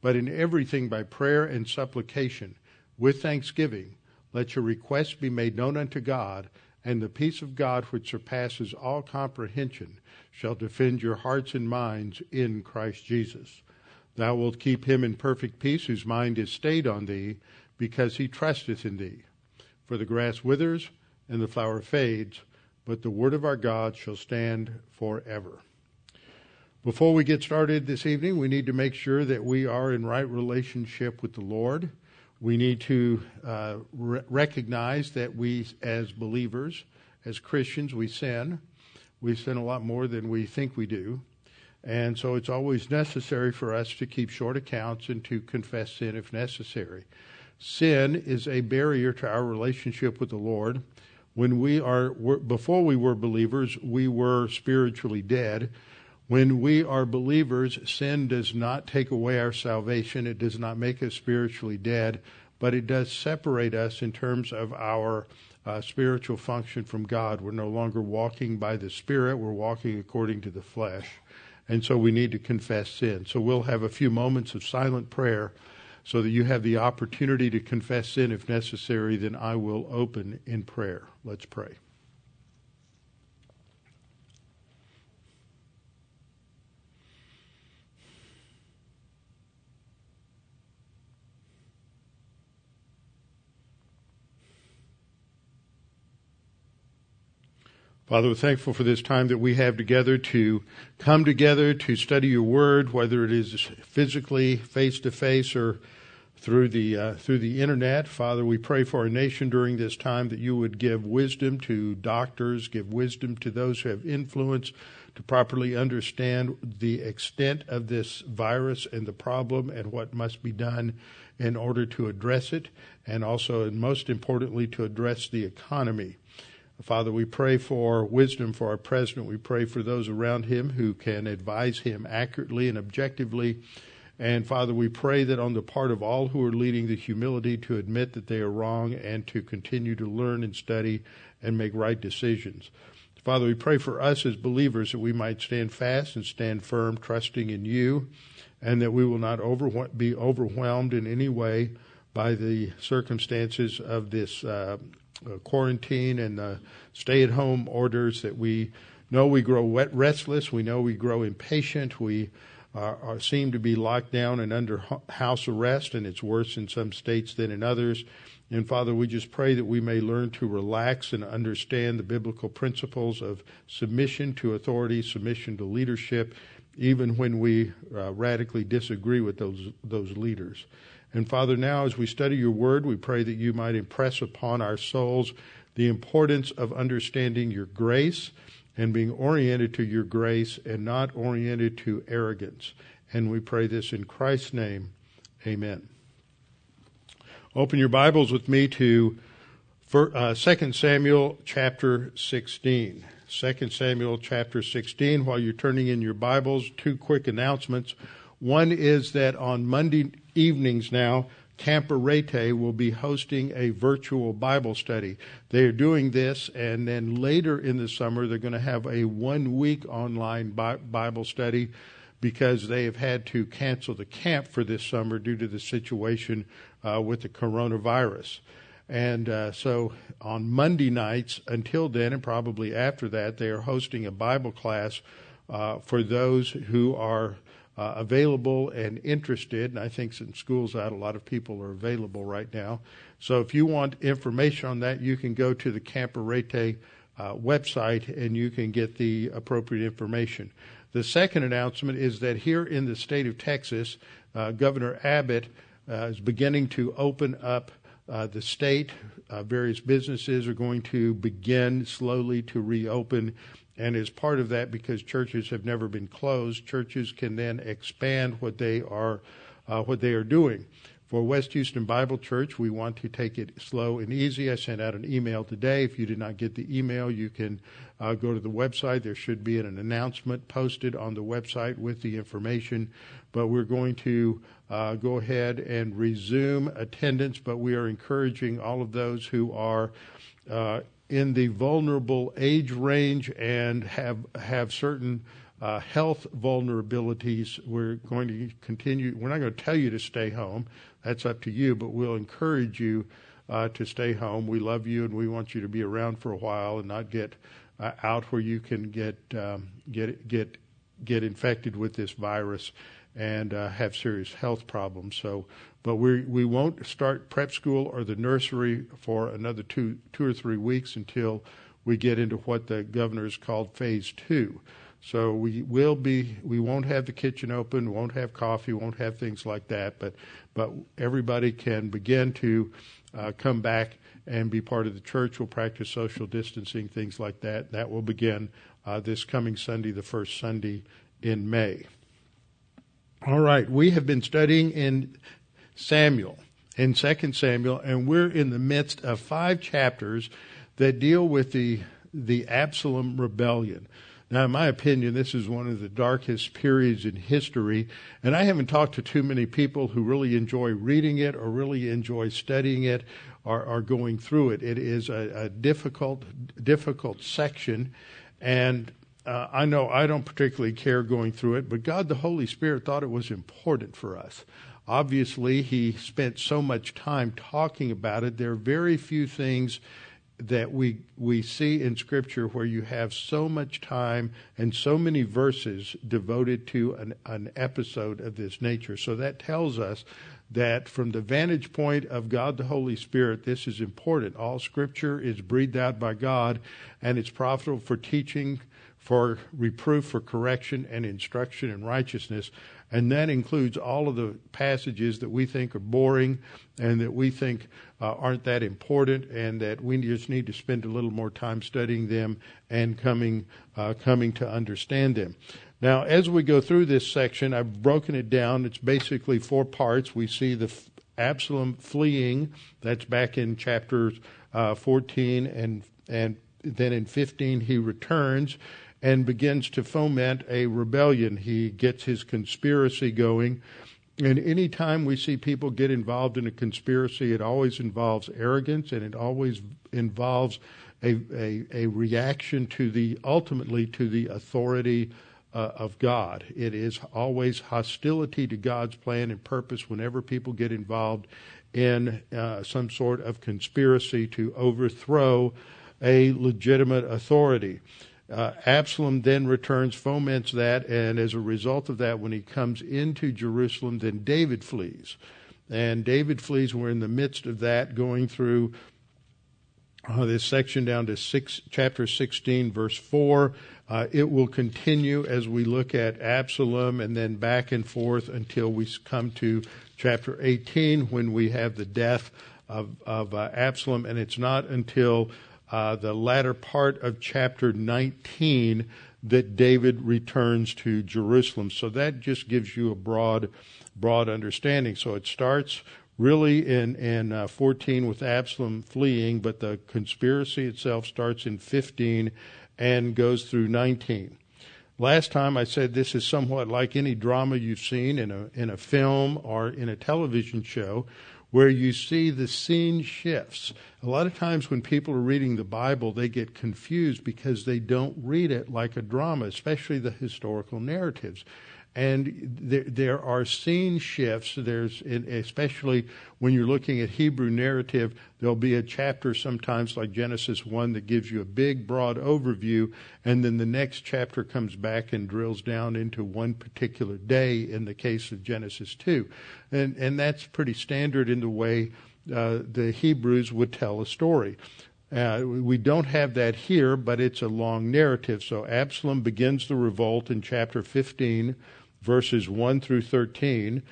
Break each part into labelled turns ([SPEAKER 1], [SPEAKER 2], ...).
[SPEAKER 1] but in everything by prayer and supplication, with thanksgiving, let your requests be made known unto God, and the peace of God, which surpasses all comprehension, shall defend your hearts and minds in Christ Jesus. Thou wilt keep him in perfect peace whose mind is stayed on thee, because he trusteth in thee. For the grass withers and the flower fades, but the word of our God shall stand forever. Before we get started this evening, we need to make sure that we are in right relationship with the Lord. We need to uh, re- recognize that we, as believers, as Christians, we sin. We sin a lot more than we think we do. And so it's always necessary for us to keep short accounts and to confess sin if necessary. Sin is a barrier to our relationship with the Lord. When we are, before we were believers, we were spiritually dead when we are believers, sin does not take away our salvation. It does not make us spiritually dead, but it does separate us in terms of our uh, spiritual function from God. We're no longer walking by the Spirit, we're walking according to the flesh. And so we need to confess sin. So we'll have a few moments of silent prayer so that you have the opportunity to confess sin if necessary. Then I will open in prayer. Let's pray. Father, we're thankful for this time that we have together to come together to study your word, whether it is physically, face to face, or through the uh, through the internet. Father, we pray for our nation during this time that you would give wisdom to doctors, give wisdom to those who have influence to properly understand the extent of this virus and the problem and what must be done in order to address it, and also, and most importantly, to address the economy. Father, we pray for wisdom for our president. We pray for those around him who can advise him accurately and objectively. And Father, we pray that on the part of all who are leading, the humility to admit that they are wrong and to continue to learn and study and make right decisions. Father, we pray for us as believers that we might stand fast and stand firm, trusting in you, and that we will not be overwhelmed in any way by the circumstances of this uh, quarantine and the stay at home orders that we know we grow restless, we know we grow impatient, we are, are, seem to be locked down and under house arrest, and it's worse in some states than in others. And Father, we just pray that we may learn to relax and understand the biblical principles of submission to authority, submission to leadership, even when we uh, radically disagree with those those leaders. And Father, now as we study your word, we pray that you might impress upon our souls the importance of understanding your grace and being oriented to your grace and not oriented to arrogance. And we pray this in Christ's name. Amen. Open your Bibles with me to uh, 2 Samuel chapter 16. 2 Samuel chapter 16. While you're turning in your Bibles, two quick announcements. One is that on Monday evenings now, Camp Arete will be hosting a virtual Bible study. They are doing this, and then later in the summer, they're going to have a one week online Bible study because they have had to cancel the camp for this summer due to the situation uh, with the coronavirus. And uh, so on Monday nights, until then, and probably after that, they are hosting a Bible class uh, for those who are uh, available and interested. And I think since school's out, a lot of people are available right now. So if you want information on that, you can go to the Camp Arete uh, website and you can get the appropriate information. The second announcement is that here in the state of Texas, uh, Governor Abbott uh, is beginning to open up uh, the state. Uh, various businesses are going to begin slowly to reopen and as part of that, because churches have never been closed, churches can then expand what they are uh, what they are doing. For West Houston Bible Church, we want to take it slow and easy. I sent out an email today. If you did not get the email, you can uh, go to the website. There should be an announcement posted on the website with the information. But we're going to uh, go ahead and resume attendance, but we are encouraging all of those who are uh, in the vulnerable age range and have have certain uh, health vulnerabilities. We're going to continue. We're not going to tell you to stay home. That's up to you, but we'll encourage you uh, to stay home. We love you and we want you to be around for a while and not get uh, out where you can get um, get get get infected with this virus and uh, have serious health problems. So, but we we won't start prep school or the nursery for another two two or three weeks until we get into what the governor has called phase two. So we will be, we won't have the kitchen open, won't have coffee, won't have things like that, but, but everybody can begin to uh, come back and be part of the church. We'll practice social distancing, things like that. That will begin uh, this coming Sunday, the first Sunday in May. All right, we have been studying in Samuel, in 2 Samuel, and we're in the midst of five chapters that deal with the, the Absalom rebellion. Now, in my opinion, this is one of the darkest periods in history, and I haven't talked to too many people who really enjoy reading it or really enjoy studying it or, or going through it. It is a, a difficult, difficult section, and uh, I know I don't particularly care going through it, but God the Holy Spirit thought it was important for us. Obviously, He spent so much time talking about it. There are very few things that we we see in scripture where you have so much time and so many verses devoted to an, an episode of this nature. So that tells us that from the vantage point of God the Holy Spirit this is important. All scripture is breathed out by God and it's profitable for teaching for reproof for correction and instruction in righteousness and that includes all of the passages that we think are boring and that we think uh, aren't that important, and that we just need to spend a little more time studying them and coming uh, coming to understand them. Now, as we go through this section, I've broken it down. It's basically four parts. We see the f- Absalom fleeing. That's back in chapters uh, 14 and and then in 15 he returns and begins to foment a rebellion. He gets his conspiracy going. And any time we see people get involved in a conspiracy, it always involves arrogance and it always involves a, a, a reaction to the, ultimately, to the authority uh, of God. It is always hostility to God's plan and purpose whenever people get involved in uh, some sort of conspiracy to overthrow a legitimate authority. Uh, Absalom then returns, foments that, and as a result of that, when he comes into Jerusalem, then David flees. And David flees. We're in the midst of that, going through uh, this section down to six, chapter 16, verse 4. Uh, it will continue as we look at Absalom and then back and forth until we come to chapter 18 when we have the death of, of uh, Absalom. And it's not until uh, the latter part of chapter 19 that David returns to Jerusalem. So that just gives you a broad, broad understanding. So it starts really in in uh, 14 with Absalom fleeing, but the conspiracy itself starts in 15 and goes through 19. Last time I said this is somewhat like any drama you've seen in a in a film or in a television show where you see the scene shifts. A lot of times when people are reading the Bible, they get confused because they don't read it like a drama, especially the historical narratives and there, there are scene shifts. There's, especially when you're looking at Hebrew narrative, there'll be a chapter sometimes like Genesis 1 that gives you a big, broad overview, and then the next chapter comes back and drills down into one particular day in the case of Genesis 2. And, and that's pretty standard in the way uh, the Hebrews would tell a story. Uh, we don't have that here, but it's a long narrative. So Absalom begins the revolt in chapter 15 verses 1 through 13.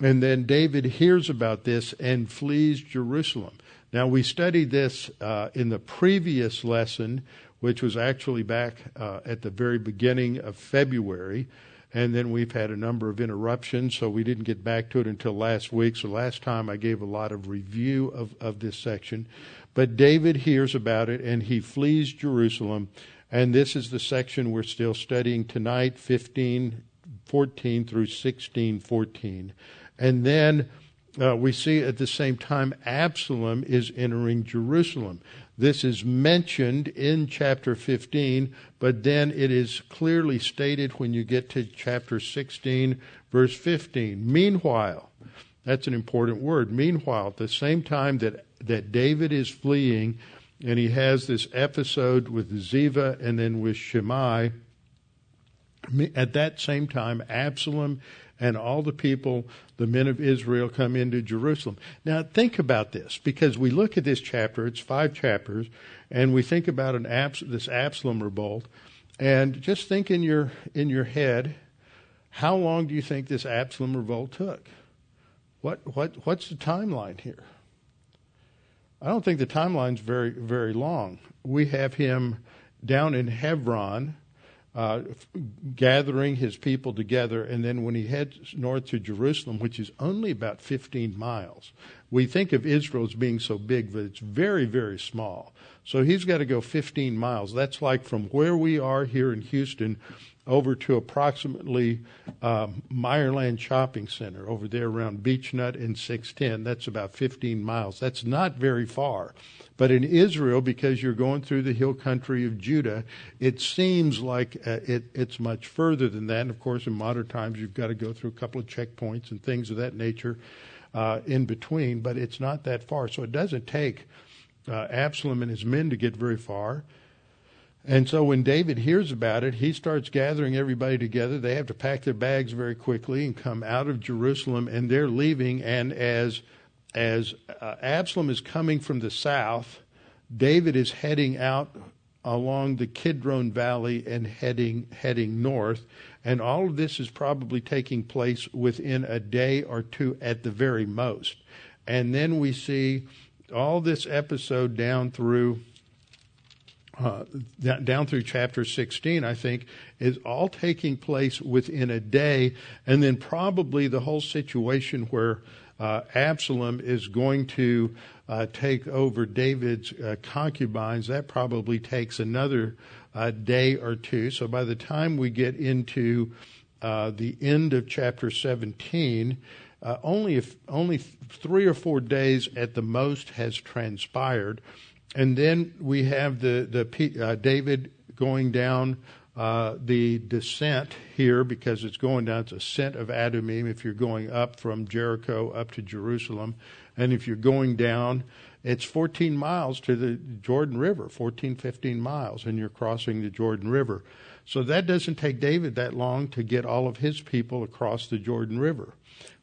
[SPEAKER 1] And then David hears about this and flees Jerusalem. Now, we studied this uh, in the previous lesson, which was actually back uh, at the very beginning of February. and then we've had a number of interruptions, so we didn't get back to it until last week. So last time I gave a lot of review of, of this section. But David hears about it and he flees Jerusalem. And this is the section we're still studying tonight, 15, 14 through 16, 14. And then uh, we see at the same time Absalom is entering Jerusalem. This is mentioned in chapter 15, but then it is clearly stated when you get to chapter 16, verse 15. Meanwhile, that's an important word. Meanwhile, at the same time that, that David is fleeing, and he has this episode with Ziba and then with Shimei, at that same time, Absalom and all the people, the men of Israel, come into Jerusalem. Now, think about this, because we look at this chapter, it's five chapters, and we think about an Abs- this Absalom revolt, and just think in your, in your head, how long do you think this Absalom revolt took? What, what, what's the timeline here? I don't think the timeline's very, very long. We have him down in Hebron, uh, gathering his people together. And then when he heads north to Jerusalem, which is only about 15 miles, we think of Israel as being so big, but it's very, very small. So he's got to go 15 miles. That's like from where we are here in Houston over to approximately um, Meyerland Shopping Center over there around Beechnut and 610. That's about 15 miles. That's not very far. But in Israel, because you're going through the hill country of Judah, it seems like uh, it, it's much further than that. And of course, in modern times, you've got to go through a couple of checkpoints and things of that nature uh, in between, but it's not that far. So it doesn't take uh, Absalom and his men to get very far. And so when David hears about it, he starts gathering everybody together. They have to pack their bags very quickly and come out of Jerusalem, and they're leaving. And as as uh, Absalom is coming from the south, David is heading out along the Kidron Valley and heading heading north. And all of this is probably taking place within a day or two at the very most. And then we see all this episode down through uh, down through chapter 16, I think, is all taking place within a day, and then probably the whole situation where uh, Absalom is going to uh, take over David's uh, concubines. That probably takes another uh, day or two. So by the time we get into uh, the end of chapter 17, only if, only three or four days at the most has transpired and then we have the the uh, David going down uh, the descent here because it's going down. It's ascent of Adumim if you're going up from Jericho up to Jerusalem, and if you're going down, it's 14 miles to the Jordan River, 14, 15 miles, and you're crossing the Jordan River. So that doesn't take David that long to get all of his people across the Jordan River.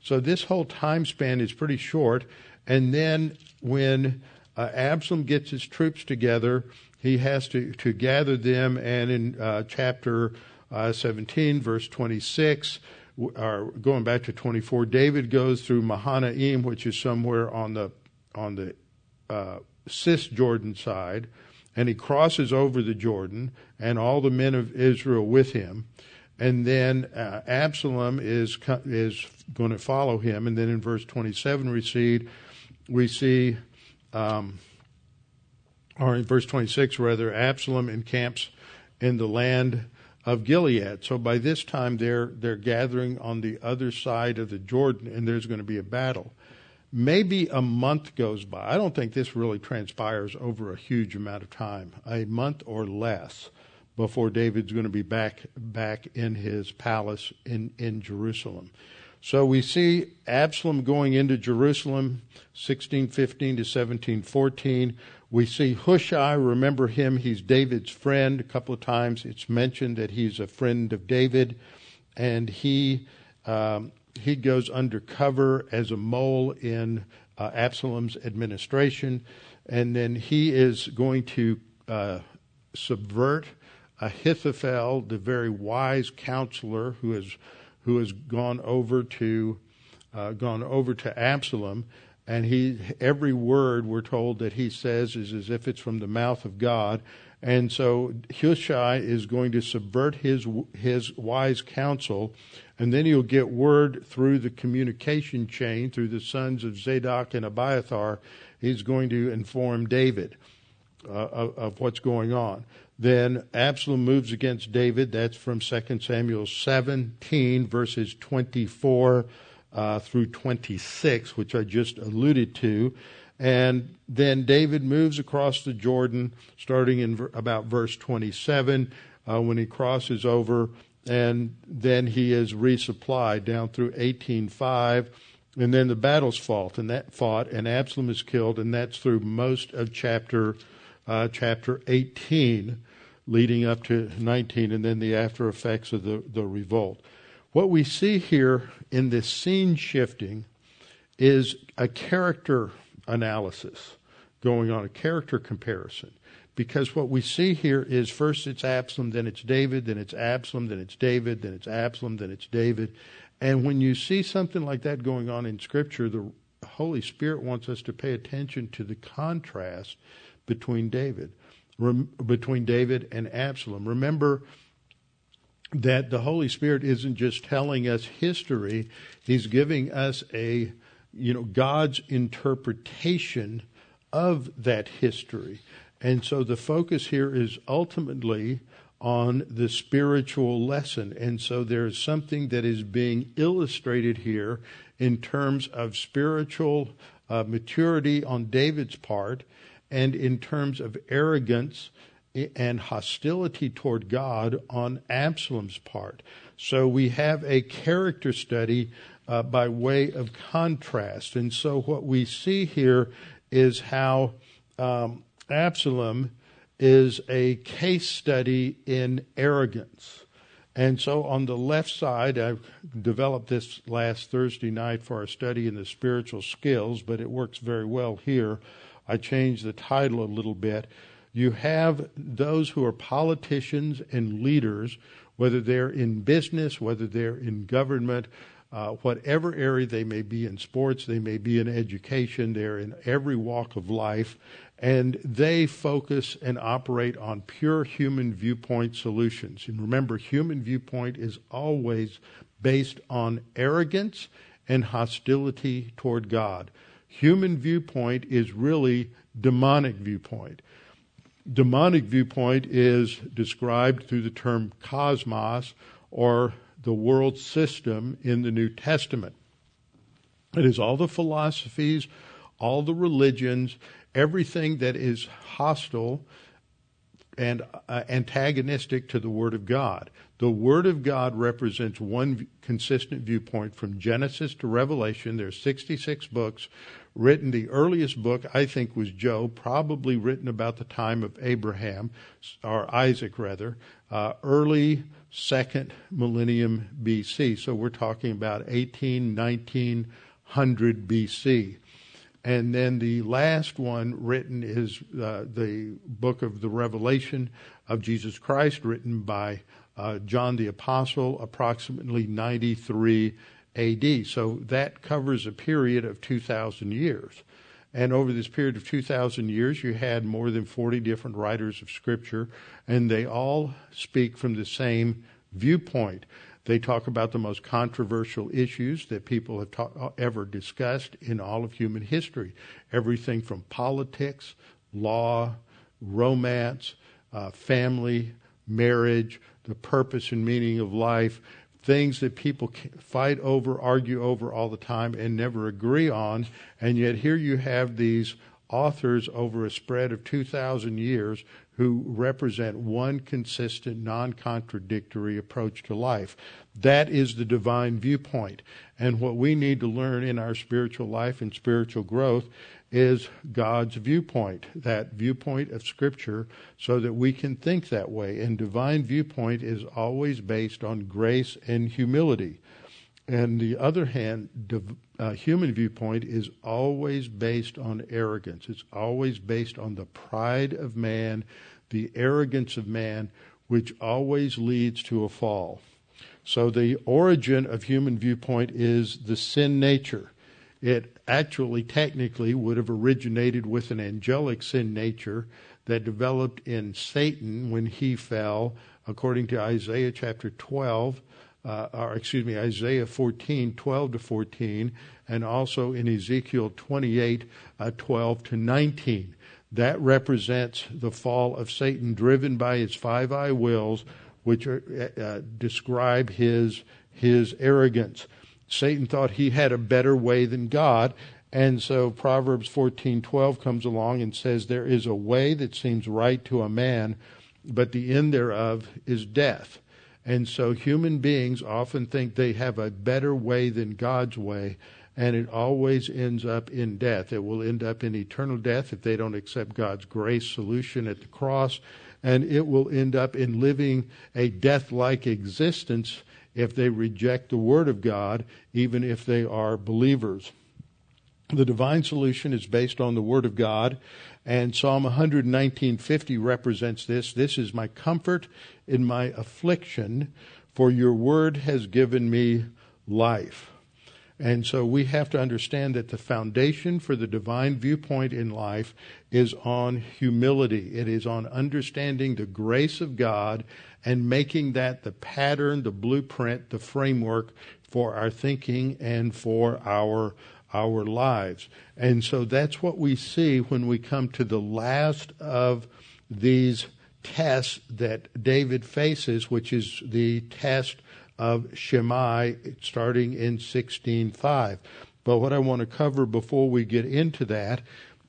[SPEAKER 1] So this whole time span is pretty short. And then when uh, Absalom gets his troops together. He has to, to gather them, and in uh, chapter uh, 17, verse 26, or going back to 24, David goes through Mahanaim, which is somewhere on the on the uh, Cisjordan side, and he crosses over the Jordan, and all the men of Israel with him. And then uh, Absalom is is going to follow him. And then in verse 27, we see we see um, or in verse 26, rather, Absalom encamps in the land of Gilead. So by this time, they're, they're gathering on the other side of the Jordan, and there's going to be a battle. Maybe a month goes by. I don't think this really transpires over a huge amount of time, a month or less before David's going to be back back in his palace in, in Jerusalem. So we see Absalom going into Jerusalem, 1615 to 1714. We see Hushai, remember him, he's David's friend. A couple of times it's mentioned that he's a friend of David, and he um, he goes undercover as a mole in uh, Absalom's administration, and then he is going to uh, subvert Ahithophel, the very wise counselor who has who has gone over to uh, gone over to Absalom, and he every word we're told that he says is as if it's from the mouth of God, And so Hushai is going to subvert his his wise counsel, and then he'll get word through the communication chain through the sons of Zadok and Abiathar. He's going to inform David uh, of, of what's going on. Then Absalom moves against David. That's from 2 Samuel 17, verses 24 uh, through 26, which I just alluded to. And then David moves across the Jordan, starting in ver- about verse 27, uh, when he crosses over, and then he is resupplied down through 18:5, and then the battles fought, and that fought, and Absalom is killed, and that's through most of chapter uh, chapter 18, leading up to 19, and then the after effects of the, the revolt. What we see here in this scene shifting is a character analysis going on, a character comparison. Because what we see here is first it's Absalom, then it's David, then it's Absalom, then it's David, then it's Absalom, then it's David. And when you see something like that going on in Scripture, the Holy Spirit wants us to pay attention to the contrast between David, rem, between David and Absalom. Remember that the Holy Spirit isn't just telling us history; He's giving us a, you know, God's interpretation of that history. And so the focus here is ultimately on the spiritual lesson. And so there's something that is being illustrated here in terms of spiritual uh, maturity on David's part and in terms of arrogance and hostility toward God on Absalom's part. So we have a character study uh, by way of contrast. And so what we see here is how um, Absalom is a case study in arrogance. And so on the left side, I developed this last Thursday night for our study in the spiritual skills, but it works very well here. I changed the title a little bit. You have those who are politicians and leaders, whether they're in business, whether they're in government, uh, whatever area they may be in sports, they may be in education, they're in every walk of life, and they focus and operate on pure human viewpoint solutions. And remember, human viewpoint is always based on arrogance and hostility toward God human viewpoint is really demonic viewpoint. Demonic viewpoint is described through the term cosmos or the world system in the New Testament. It is all the philosophies, all the religions, everything that is hostile and uh, antagonistic to the Word of God. The Word of God represents one consistent viewpoint from Genesis to Revelation. There are 66 books written. The earliest book, I think, was Job, probably written about the time of Abraham, or Isaac rather, uh, early second millennium BC. So we're talking about 18, 1900 BC. And then the last one written is uh, the book of the Revelation of Jesus Christ, written by uh, John the Apostle, approximately 93 AD. So that covers a period of 2,000 years. And over this period of 2,000 years, you had more than 40 different writers of Scripture, and they all speak from the same viewpoint. They talk about the most controversial issues that people have ta- ever discussed in all of human history everything from politics, law, romance, uh, family, marriage, the purpose and meaning of life, things that people fight over, argue over all the time, and never agree on. And yet here you have these authors over a spread of 2,000 years who represent one consistent, non contradictory approach to life. That is the divine viewpoint. And what we need to learn in our spiritual life and spiritual growth is God's viewpoint, that viewpoint of Scripture, so that we can think that way. And divine viewpoint is always based on grace and humility. And the other hand, div- uh, human viewpoint is always based on arrogance. It's always based on the pride of man, the arrogance of man, which always leads to a fall. So the origin of human viewpoint is the sin nature. It actually, technically, would have originated with an angelic sin nature that developed in Satan when he fell, according to Isaiah chapter 12, uh, or excuse me, Isaiah 14, 12 to 14, and also in Ezekiel 28, uh, 12 to 19. That represents the fall of Satan, driven by his five I wills, which are, uh, uh, describe his, his arrogance. Satan thought he had a better way than God, and so Proverbs 14:12 comes along and says there is a way that seems right to a man, but the end thereof is death. And so human beings often think they have a better way than God's way, and it always ends up in death. It will end up in eternal death if they don't accept God's grace solution at the cross, and it will end up in living a death like existence if they reject the Word of God, even if they are believers. The divine solution is based on the Word of God, and Psalm 119:50 represents this. This is my comfort in my affliction, for your word has given me life. And so we have to understand that the foundation for the divine viewpoint in life is on humility. It is on understanding the grace of God and making that the pattern, the blueprint, the framework for our thinking and for our our lives. And so that's what we see when we come to the last of these tests that David faces, which is the test of Shimei starting in 16:5. But what I want to cover before we get into that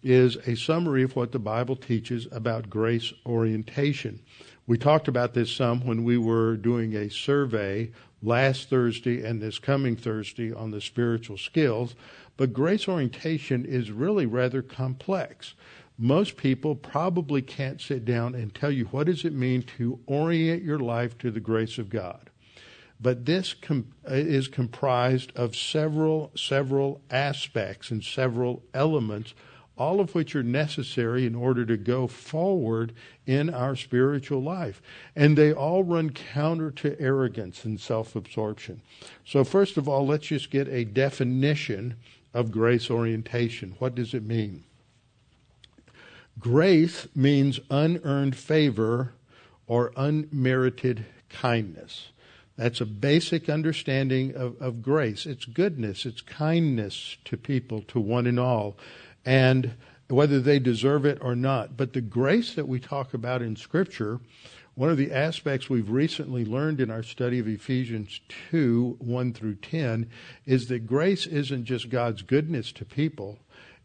[SPEAKER 1] is a summary of what the Bible teaches about grace orientation. We talked about this some when we were doing a survey last Thursday and this coming Thursday on the spiritual skills. But grace orientation is really rather complex. Most people probably can't sit down and tell you what does it mean to orient your life to the grace of God. But this com- uh, is comprised of several several aspects and several elements all of which are necessary in order to go forward in our spiritual life. And they all run counter to arrogance and self absorption. So, first of all, let's just get a definition of grace orientation. What does it mean? Grace means unearned favor or unmerited kindness. That's a basic understanding of, of grace. It's goodness, it's kindness to people, to one and all, and whether they deserve it or not. But the grace that we talk about in Scripture, one of the aspects we've recently learned in our study of Ephesians 2 1 through 10 is that grace isn't just God's goodness to people,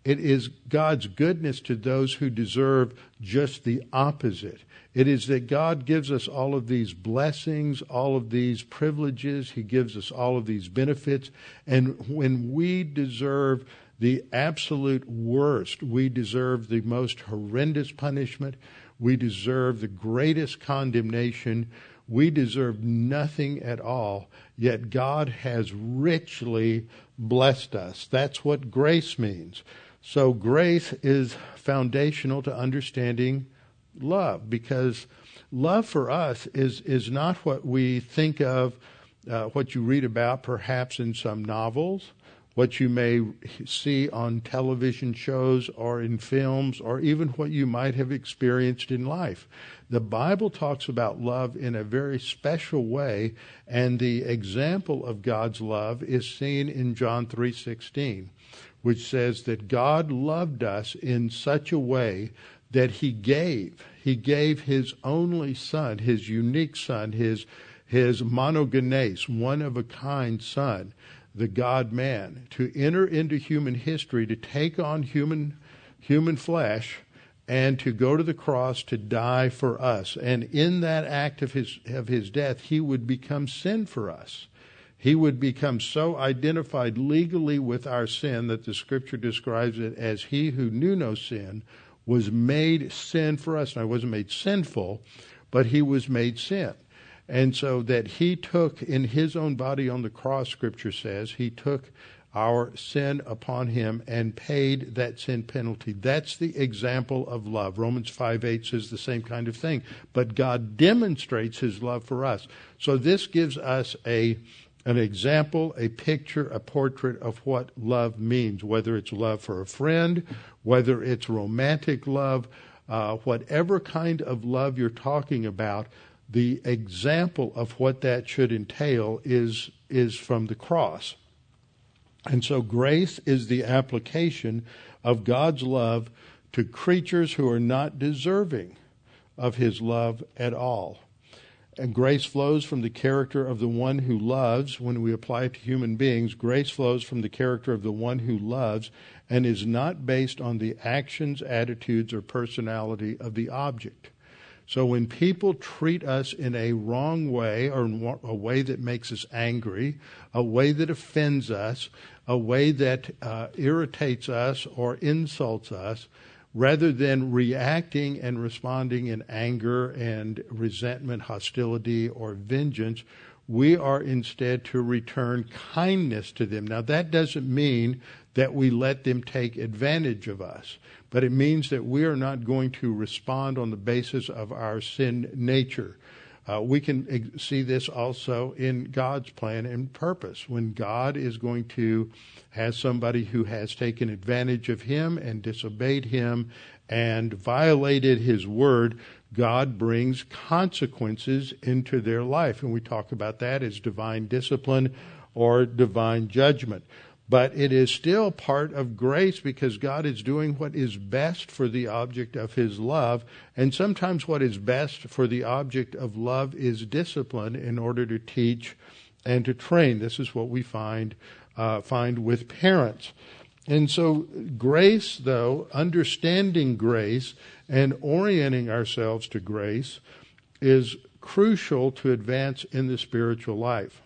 [SPEAKER 1] it is God's goodness to those who deserve just the opposite. It is that God gives us all of these blessings, all of these privileges. He gives us all of these benefits. And when we deserve the absolute worst, we deserve the most horrendous punishment, we deserve the greatest condemnation. We deserve nothing at all, yet God has richly blessed us. That's what grace means. So, grace is foundational to understanding love because love for us is, is not what we think of, uh, what you read about perhaps in some novels what you may see on television shows or in films or even what you might have experienced in life. The Bible talks about love in a very special way and the example of God's love is seen in John 3:16 which says that God loved us in such a way that he gave he gave his only son his unique son his his monogenes one of a kind son the God man, to enter into human history, to take on human, human flesh, and to go to the cross to die for us. And in that act of his, of his death, he would become sin for us. He would become so identified legally with our sin that the scripture describes it as he who knew no sin was made sin for us. He wasn't made sinful, but he was made sin. And so that he took in his own body on the cross, scripture says, he took our sin upon him and paid that sin penalty. That's the example of love. Romans 5 8 says the same kind of thing. But God demonstrates his love for us. So this gives us a an example, a picture, a portrait of what love means, whether it's love for a friend, whether it's romantic love, uh, whatever kind of love you're talking about, the example of what that should entail is is from the cross. And so grace is the application of God's love to creatures who are not deserving of his love at all. And grace flows from the character of the one who loves. When we apply it to human beings, grace flows from the character of the one who loves and is not based on the actions, attitudes, or personality of the object. So when people treat us in a wrong way or a way that makes us angry, a way that offends us, a way that uh, irritates us or insults us, rather than reacting and responding in anger and resentment, hostility, or vengeance, we are instead to return kindness to them. Now, that doesn't mean that we let them take advantage of us, but it means that we are not going to respond on the basis of our sin nature. Uh, we can see this also in God's plan and purpose. When God is going to have somebody who has taken advantage of Him and disobeyed Him and violated His word, God brings consequences into their life. And we talk about that as divine discipline or divine judgment but it is still part of grace because God is doing what is best for the object of his love. And sometimes what is best for the object of love is discipline in order to teach and to train. This is what we find, uh, find with parents. And so, grace, though, understanding grace and orienting ourselves to grace is crucial to advance in the spiritual life.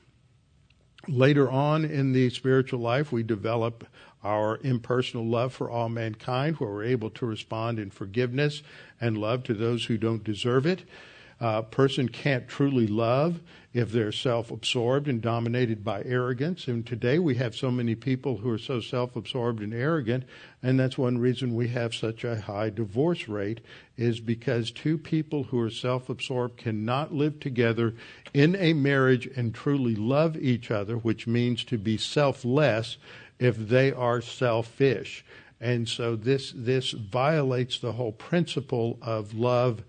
[SPEAKER 1] Later on in the spiritual life, we develop our impersonal love for all mankind, where we're able to respond in forgiveness and love to those who don't deserve it. A person can't truly love if they're self absorbed and dominated by arrogance. And today we have so many people who are so self absorbed and arrogant, and that's one reason we have such a high divorce rate, is because two people who are self absorbed cannot live together in a marriage and truly love each other, which means to be selfless if they are selfish. And so this this violates the whole principle of love,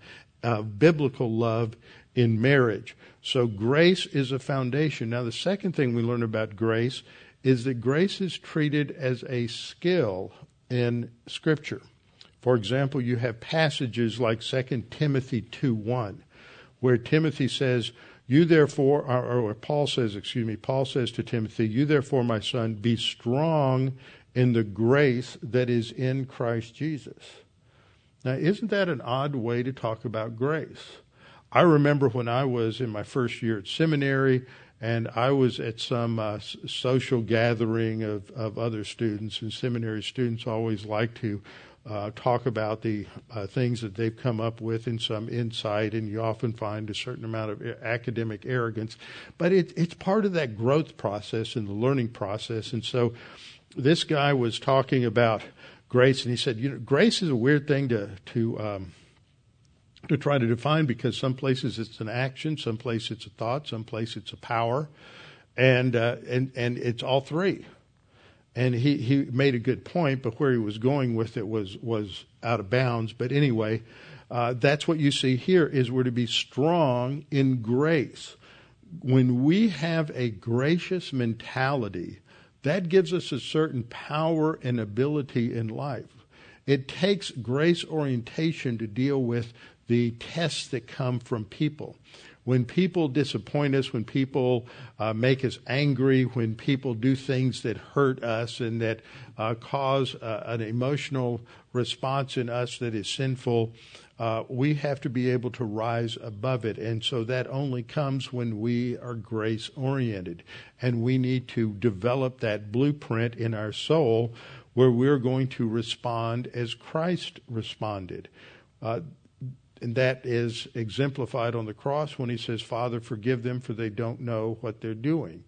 [SPEAKER 1] of biblical love in marriage. So grace is a foundation. Now, the second thing we learn about grace is that grace is treated as a skill in Scripture. For example, you have passages like 2 Timothy 2 1, where Timothy says, You therefore, or, or Paul says, excuse me, Paul says to Timothy, You therefore, my son, be strong in the grace that is in Christ Jesus. Now, isn't that an odd way to talk about grace? I remember when I was in my first year at seminary and I was at some uh, social gathering of, of other students, and seminary students always like to uh, talk about the uh, things that they've come up with in some insight, and you often find a certain amount of academic arrogance. But it, it's part of that growth process and the learning process. And so this guy was talking about grace, and he said, you know, grace is a weird thing to, to, um, to try to define because some places it's an action, some places it's a thought, some places it's a power, and uh, and and it's all three. And he, he made a good point, but where he was going with it was was out of bounds. But anyway, uh, that's what you see here is we're to be strong in grace. When we have a gracious mentality, that gives us a certain power and ability in life. It takes grace orientation to deal with the tests that come from people. When people disappoint us, when people uh, make us angry, when people do things that hurt us and that uh, cause uh, an emotional response in us that is sinful, uh, we have to be able to rise above it. And so that only comes when we are grace oriented. And we need to develop that blueprint in our soul where we're going to respond as Christ responded. Uh, and that is exemplified on the cross when he says, Father, forgive them, for they don't know what they're doing.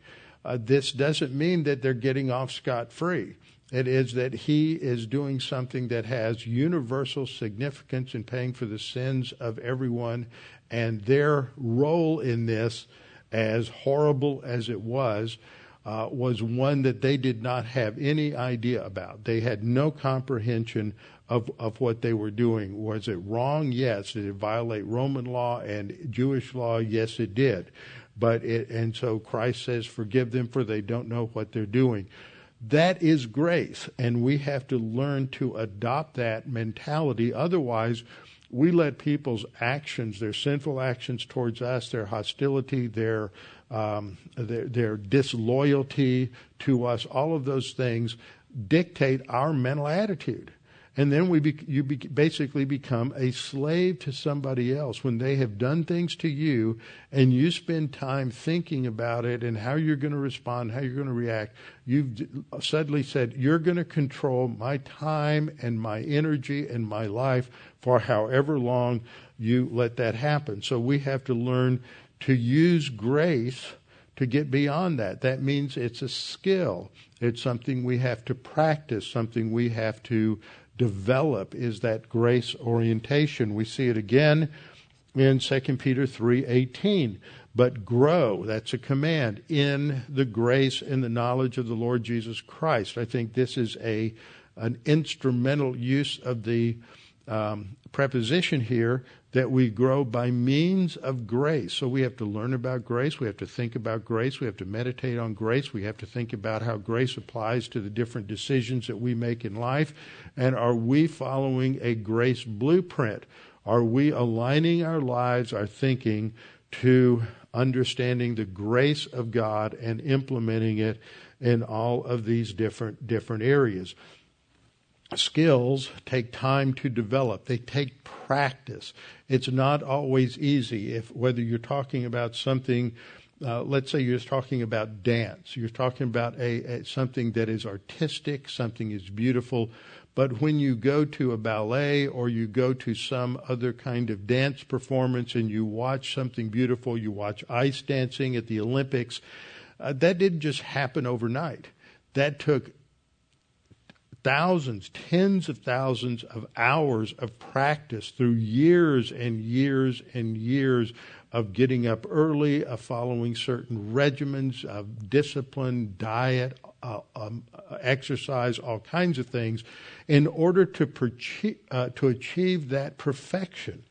[SPEAKER 1] Uh, this doesn't mean that they're getting off scot free. It is that he is doing something that has universal significance in paying for the sins of everyone, and their role in this, as horrible as it was, uh, was one that they did not have any idea about. They had no comprehension of, of what they were doing. Was it wrong? Yes. Did it violate Roman law and Jewish law? Yes, it did. But it, and so Christ says, forgive them for they don't know what they're doing. That is grace, and we have to learn to adopt that mentality. Otherwise, we let people's actions, their sinful actions towards us, their hostility, their um, their, their disloyalty to us, all of those things dictate our mental attitude. And then we be, you be, basically become a slave to somebody else when they have done things to you, and you spend time thinking about it and how you're going to respond, how you're going to react. You've suddenly said, You're going to control my time and my energy and my life for however long you let that happen. So we have to learn to use grace to get beyond that. That means it's a skill. It's something we have to practice, something we have to develop is that grace orientation. We see it again in 2 Peter 3:18. But grow, that's a command, in the grace and the knowledge of the Lord Jesus Christ. I think this is a an instrumental use of the um, preposition here that we grow by means of grace. So we have to learn about grace. We have to think about grace. We have to meditate on grace. We have to think about how grace applies to the different decisions that we make in life. And are we following a grace blueprint? Are we aligning our lives, our thinking to understanding the grace of God and implementing it in all of these different different areas? Skills take time to develop. They take practice. It's not always easy. If whether you're talking about something, uh, let's say you're talking about dance, you're talking about a, a, something that is artistic, something is beautiful. But when you go to a ballet or you go to some other kind of dance performance and you watch something beautiful, you watch ice dancing at the Olympics, uh, that didn't just happen overnight. That took thousands, tens of thousands of hours of practice through years and years and years of getting up early, of following certain regimens of discipline, diet, uh, um, exercise, all kinds of things, in order to, uh, to achieve that perfection.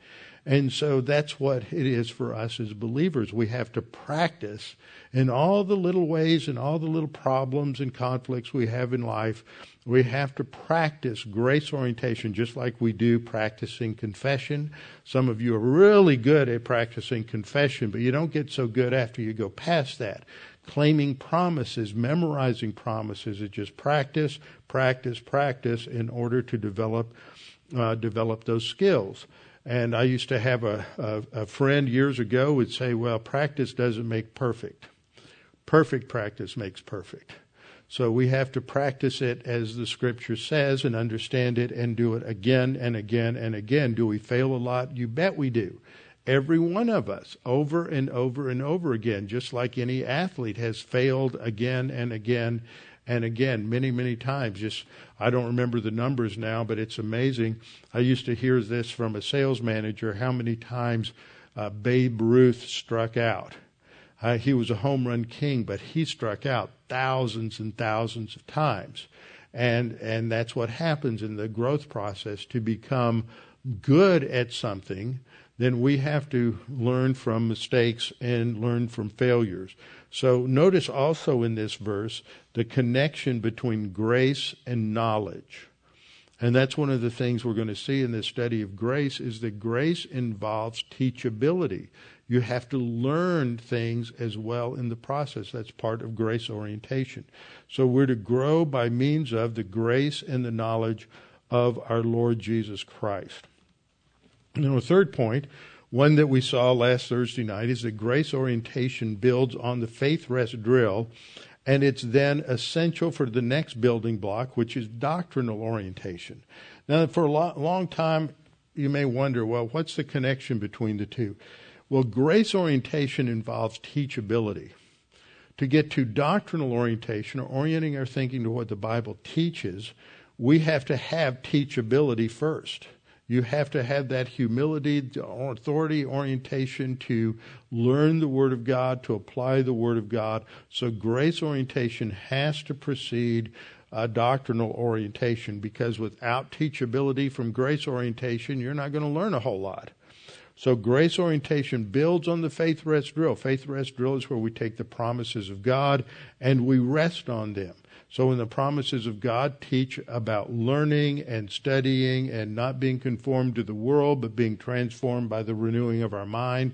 [SPEAKER 1] And so that's what it is for us as believers. We have to practice in all the little ways and all the little problems and conflicts we have in life we have to practice grace orientation just like we do practicing confession. Some of you are really good at practicing confession, but you don't get so good after you go past that. Claiming promises, memorizing promises, it's just practice, practice, practice in order to develop uh, develop those skills. And I used to have a, a, a friend years ago would say, "Well, practice doesn't make perfect. Perfect practice makes perfect." So we have to practice it as the scripture says and understand it and do it again and again and again. Do we fail a lot? You bet we do. Every one of us, over and over and over again, just like any athlete has failed again and again and again, many, many times. Just, I don't remember the numbers now, but it's amazing. I used to hear this from a sales manager how many times uh, Babe Ruth struck out uh, he was a home run king, but he struck out thousands and thousands of times. And, and that's what happens in the growth process. To become good at something, then we have to learn from mistakes and learn from failures. So notice also in this verse the connection between grace and knowledge. And that's one of the things we're going to see in this study of grace is that grace involves teachability. You have to learn things as well in the process. That's part of grace orientation. So we're to grow by means of the grace and the knowledge of our Lord Jesus Christ. Now, a third point, one that we saw last Thursday night, is that grace orientation builds on the faith rest drill, and it's then essential for the next building block, which is doctrinal orientation. Now, for a long time, you may wonder, well, what's the connection between the two? Well, grace orientation involves teachability. To get to doctrinal orientation or orienting our thinking to what the Bible teaches, we have to have teachability first. You have to have that humility, authority, orientation to learn the Word of God, to apply the Word of God. So grace orientation has to precede a doctrinal orientation because without teachability from grace orientation, you're not going to learn a whole lot. So grace orientation builds on the faith rest drill. Faith rest drill is where we take the promises of God and we rest on them. So when the promises of God teach about learning and studying and not being conformed to the world, but being transformed by the renewing of our mind,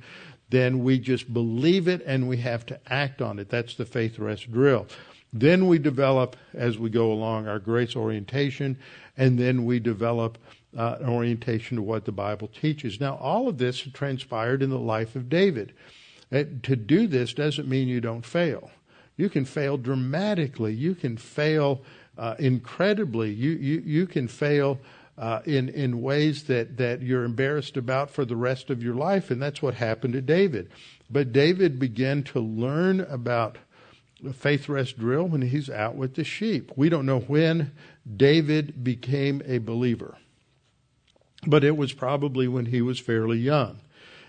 [SPEAKER 1] then we just believe it and we have to act on it. That's the faith rest drill. Then we develop, as we go along, our grace orientation, and then we develop uh, an orientation to what the Bible teaches. Now, all of this transpired in the life of David. Uh, to do this doesn't mean you don't fail. You can fail dramatically. You can fail uh, incredibly. You, you, you can fail uh, in, in ways that, that you're embarrassed about for the rest of your life, and that's what happened to David. But David began to learn about faith rest drill when he's out with the sheep. We don't know when David became a believer but it was probably when he was fairly young.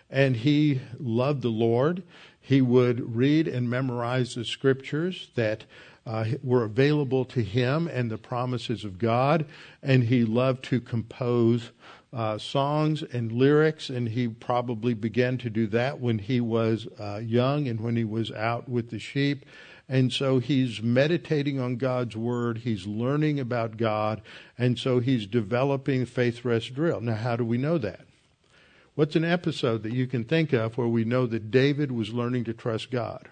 [SPEAKER 1] And he loved the Lord. He would read and memorize the scriptures that uh, were available to him and the promises of God. And he loved to compose uh, songs and lyrics, and he probably began to do that when he was uh, young and when he was out with the sheep. And so he's meditating on God's word. He's learning about God. And so he's developing faith rest drill. Now, how do we know that? What's an episode that you can think of where we know that David was learning to trust God?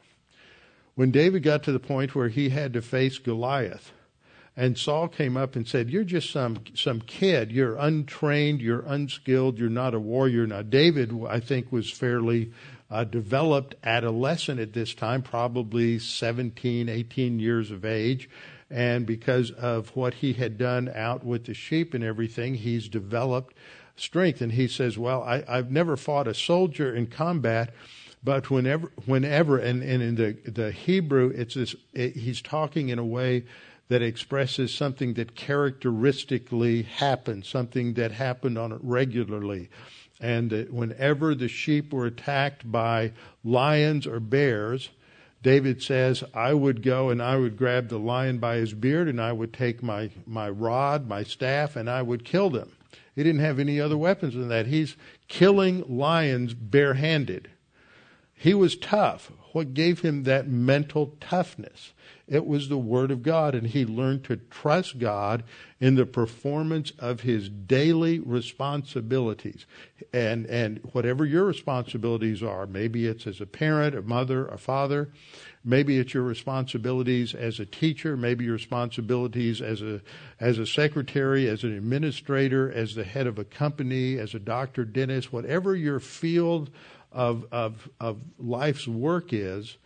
[SPEAKER 1] When David got to the point where he had to face Goliath, and Saul came up and said, You're just some, some kid. You're untrained. You're unskilled. You're not a warrior. Now, David, I think, was fairly uh, developed adolescent at this time, probably 17, 18 years of age. And because of what he had done out with the sheep and everything, he's developed strength. And he says, Well, I, have never fought a soldier in combat. But whenever, whenever, and, and in the the Hebrew, it's this. It, he's talking in a way that expresses something that characteristically happened, something that happened on it regularly and that whenever the sheep were attacked by lions or bears, David says, I would go and I would grab the lion by his beard and I would take my, my rod, my staff, and I would kill them. He didn't have any other weapons than that. He's killing lions barehanded. He was tough. What gave him that mental toughness? It was the Word of God, and he learned to trust God in the performance of his daily responsibilities. And, and whatever your responsibilities are, maybe it's as a parent, a mother, a father, maybe it's your responsibilities as a teacher, maybe your responsibilities as a, as a secretary, as an administrator, as the head of a company, as a doctor, dentist, whatever your field of, of, of life's work is,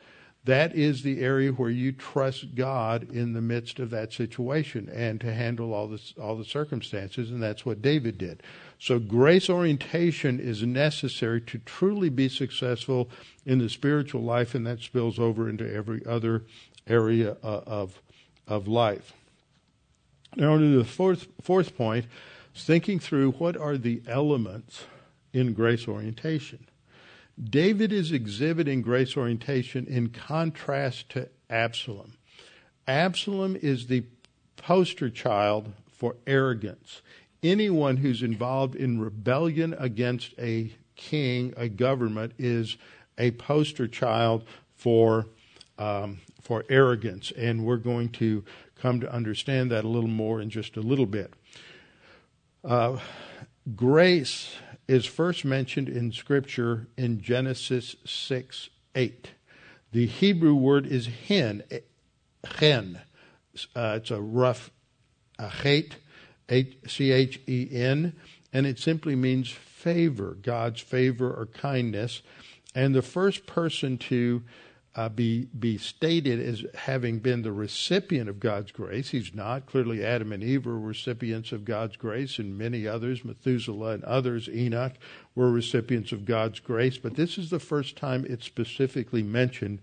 [SPEAKER 1] that is the area where you trust God in the midst of that situation and to handle all the all the circumstances, and that's what David did. So grace orientation is necessary to truly be successful in the spiritual life, and that spills over into every other area uh, of of life. Now, to the fourth fourth point, thinking through what are the elements in grace orientation. David is exhibiting grace orientation in contrast to Absalom. Absalom is the poster child for arrogance. Anyone who's involved in rebellion against a king, a government, is a poster child for um, for arrogance, and we're going to come to understand that a little more in just a little bit. Uh, grace is first mentioned in Scripture in Genesis 6 8. The Hebrew word is hen, hen. Uh, it's a rough achet, C H E N, and it simply means favor, God's favor or kindness. And the first person to uh, be be stated as having been the recipient of God's grace. He's not. Clearly, Adam and Eve were recipients of God's grace, and many others, Methuselah and others, Enoch, were recipients of God's grace. But this is the first time it's specifically mentioned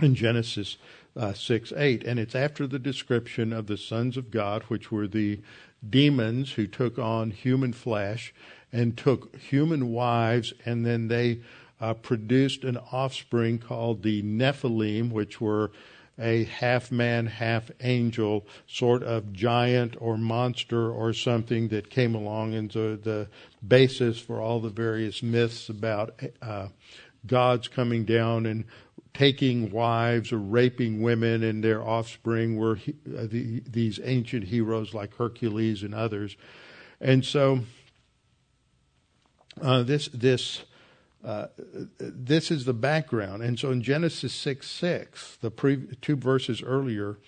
[SPEAKER 1] in Genesis uh, 6 8. And it's after the description of the sons of God, which were the demons who took on human flesh and took human wives, and then they uh, produced an offspring called the Nephilim, which were a half man, half angel sort of giant or monster or something that came along and the, the basis for all the various myths about uh, gods coming down and taking wives or raping women and their offspring were uh, the, these ancient heroes like Hercules and others. And so uh, this this uh, this is the background. And so in Genesis 6 6, the pre- two verses earlier,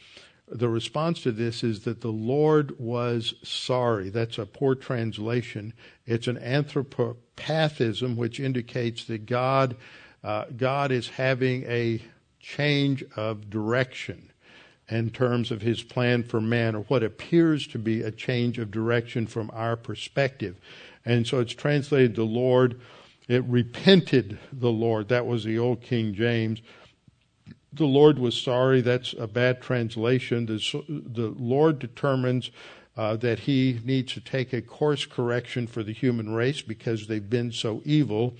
[SPEAKER 1] the response to this is that the Lord was sorry. That's a poor translation. It's an anthropopathism, which indicates that God, uh, God is having a change of direction in terms of his plan for man, or what appears to be a change of direction from our perspective. And so it's translated the Lord it repented the Lord. That was the old King James. The Lord was sorry. That's a bad translation. The, the Lord determines uh, that he needs to take a course correction for the human race because they've been so evil,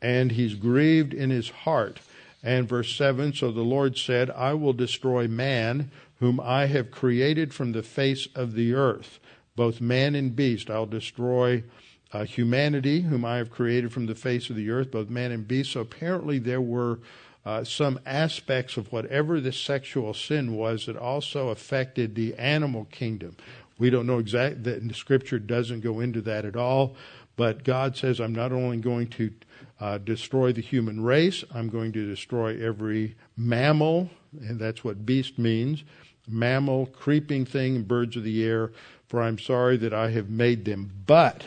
[SPEAKER 1] and he's grieved in his heart. And verse 7 So the Lord said, I will destroy man, whom I have created from the face of the earth, both man and beast. I'll destroy uh, humanity, whom I have created from the face of the earth, both man and beast. So apparently there were uh, some aspects of whatever the sexual sin was that also affected the animal kingdom. We don't know exactly, that the scripture doesn't go into that at all, but God says, I'm not only going to uh, destroy the human race, I'm going to destroy every mammal, and that's what beast means mammal, creeping thing, birds of the air, for I'm sorry that I have made them. But,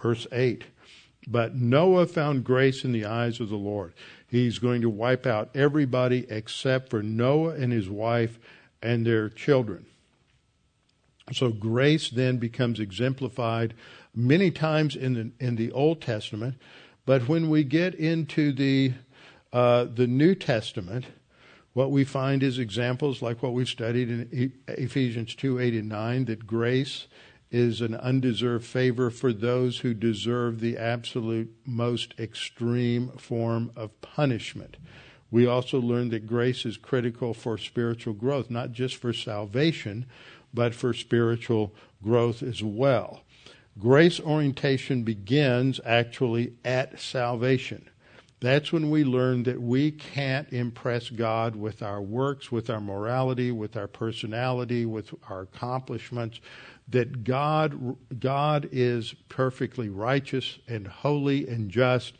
[SPEAKER 1] Verse 8. But Noah found grace in the eyes of the Lord. He's going to wipe out everybody except for Noah and his wife and their children. So grace then becomes exemplified many times in the in the Old Testament, but when we get into the uh, the New Testament, what we find is examples like what we've studied in Ephesians two eight and nine that grace is an undeserved favor for those who deserve the absolute most extreme form of punishment. We also learn that grace is critical for spiritual growth, not just for salvation, but for spiritual growth as well. Grace orientation begins actually at salvation. That's when we learn that we can't impress God with our works, with our morality, with our personality, with our accomplishments that God, God is perfectly righteous and holy and just,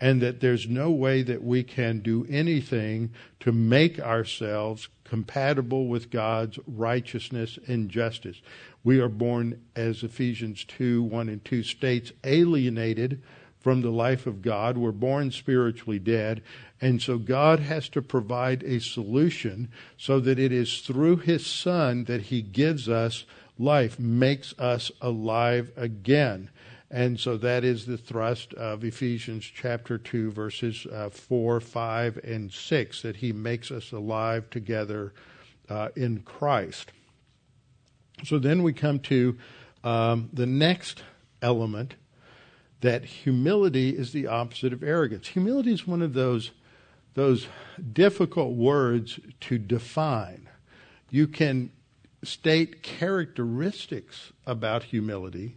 [SPEAKER 1] and that there's no way that we can do anything to make ourselves compatible with God's righteousness and justice. We are born, as Ephesians 2 1 and 2 states, alienated from the life of God. We're born spiritually dead. And so God has to provide a solution so that it is through His Son that He gives us life makes us alive again. And so that is the thrust of Ephesians chapter 2, verses uh, 4, 5, and 6, that he makes us alive together uh, in Christ. So then we come to um, the next element that humility is the opposite of arrogance. Humility is one of those, those difficult words to define. You can state characteristics about humility,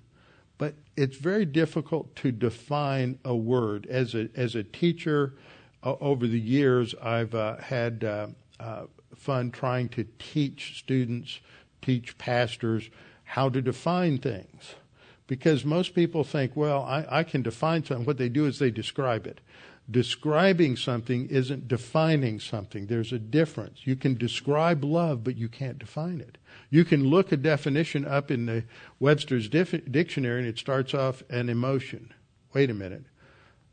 [SPEAKER 1] but it's very difficult to define a word. As a as a teacher, uh, over the years, I've uh, had uh, uh fun trying to teach students, teach pastors how to define things, because most people think, well, I, I can define something. What they do is they describe it describing something isn't defining something. There's a difference. You can describe love, but you can't define it. You can look a definition up in the Webster's dictionary and it starts off an emotion. Wait a minute.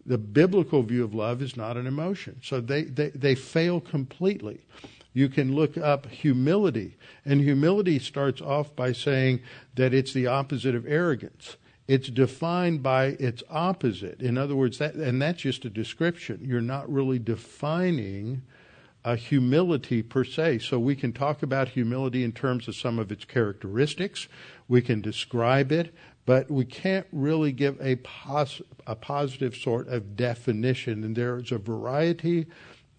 [SPEAKER 1] The biblical view of love is not an emotion. So they, they, they fail completely. You can look up humility, and humility starts off by saying that it's the opposite of arrogance. It's defined by its opposite. In other words, that, and that's just a description. You're not really defining uh, humility per se. So we can talk about humility in terms of some of its characteristics. We can describe it, but we can't really give a, pos- a positive sort of definition. And there's a variety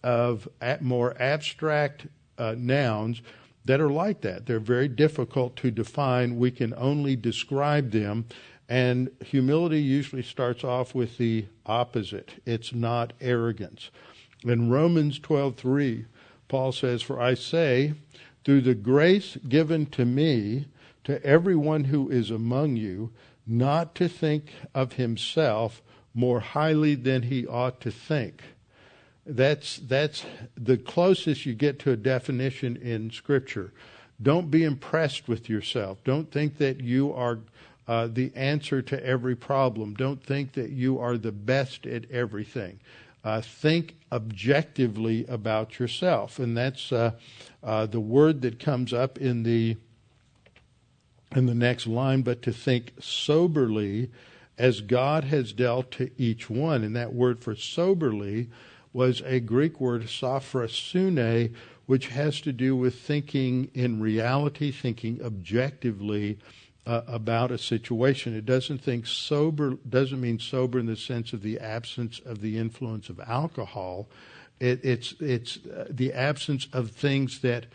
[SPEAKER 1] of more abstract uh, nouns that are like that. They're very difficult to define. We can only describe them. And humility usually starts off with the opposite. It's not arrogance. In Romans 12:3, Paul says, "For I say, through the grace given to me, to everyone who is among you, not to think of himself more highly than he ought to think." That's that's the closest you get to a definition in Scripture. Don't be impressed with yourself. Don't think that you are uh, the answer to every problem. Don't think that you are the best at everything. Uh, think objectively about yourself, and that's uh, uh, the word that comes up in the in the next line. But to think soberly, as God has dealt to each one, and that word for soberly was a Greek word, sophrosune, which has to do with thinking in reality, thinking objectively uh, about a situation. It doesn't think sober doesn't mean sober in the sense of the absence of the influence of alcohol. It, it's it's uh, the absence of things that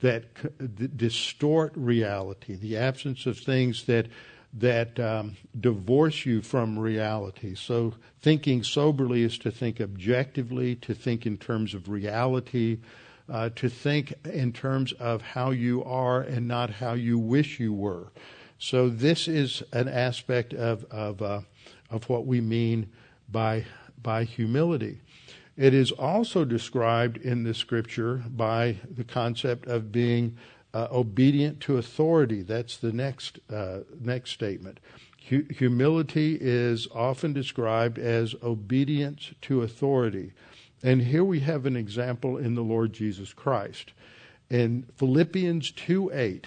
[SPEAKER 1] that distort reality. The absence of things that that um, divorce you from reality. So thinking soberly is to think objectively, to think in terms of reality. Uh, to think in terms of how you are and not how you wish you were. So this is an aspect of of uh, of what we mean by by humility. It is also described in the scripture by the concept of being uh, obedient to authority. That's the next uh, next statement. humility is often described as obedience to authority. And here we have an example in the Lord Jesus Christ. In Philippians 2 8,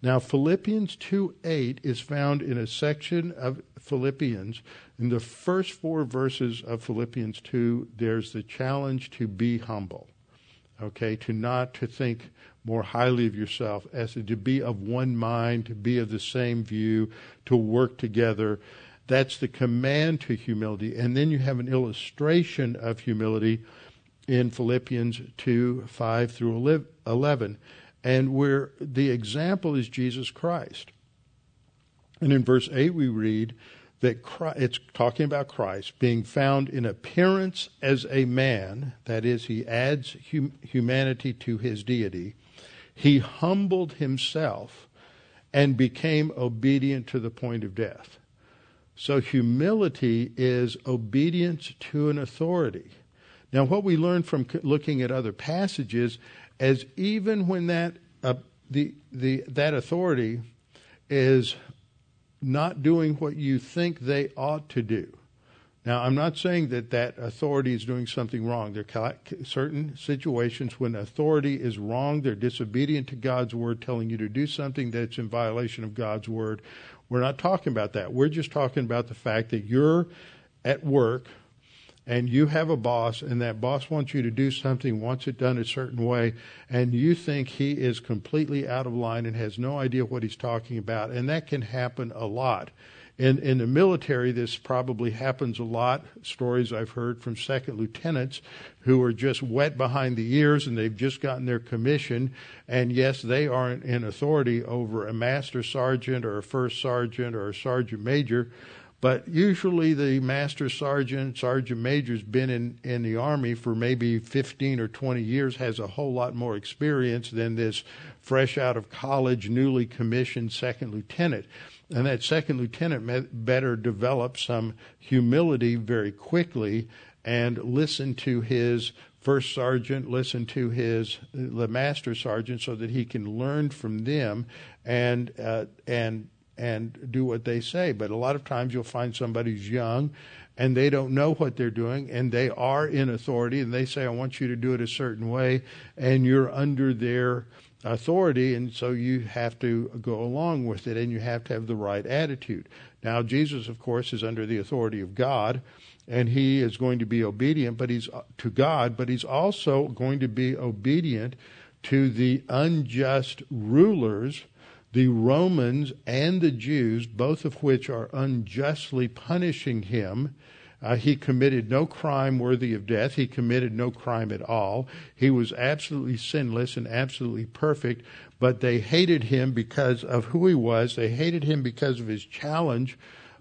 [SPEAKER 1] now, Philippians 2 8 is found in a section of Philippians. In the first four verses of Philippians 2, there's the challenge to be humble. Okay, to not to think more highly of yourself, as to be of one mind, to be of the same view, to work together. That's the command to humility. And then you have an illustration of humility in Philippians 2 5 through 11 and where the example is Jesus Christ. And in verse 8, we read that Christ, it's talking about Christ being found in appearance as a man, that is, he adds hum, humanity to his deity. He humbled himself and became obedient to the point of death. So humility is obedience to an authority. Now, what we learn from looking at other passages as even when that uh, the the that authority is not doing what you think they ought to do. Now, I'm not saying that that authority is doing something wrong. There are certain situations when authority is wrong, they're disobedient to God's word, telling you to do something that's in violation of God's word. We're not talking about that. We're just talking about the fact that you're at work and you have a boss and that boss wants you to do something, wants it done a certain way, and you think he is completely out of line and has no idea what he's talking about, and that can happen a lot. In, in the military, this probably happens a lot. Stories I've heard from second lieutenants who are just wet behind the ears and they've just gotten their commission. And yes, they aren't in authority over a master sergeant or a first sergeant or a sergeant major, but usually the master sergeant, sergeant major's been in, in the Army for maybe 15 or 20 years, has a whole lot more experience than this fresh out of college, newly commissioned second lieutenant. And that second lieutenant better develop some humility very quickly and listen to his first sergeant, listen to his the master sergeant, so that he can learn from them and uh, and and do what they say. But a lot of times you'll find somebody who's young and they don't know what they're doing and they are in authority and they say, I want you to do it a certain way, and you're under their authority, and so you have to go along with it, and you have to have the right attitude. Now, Jesus, of course, is under the authority of God, and he is going to be obedient, but he's to God, but he's also going to be obedient to the unjust rulers, the Romans and the Jews, both of which are unjustly punishing him uh, he committed no crime worthy of death. He committed no crime at all. He was absolutely sinless and absolutely perfect, but they hated him because of who he was. They hated him because of his challenge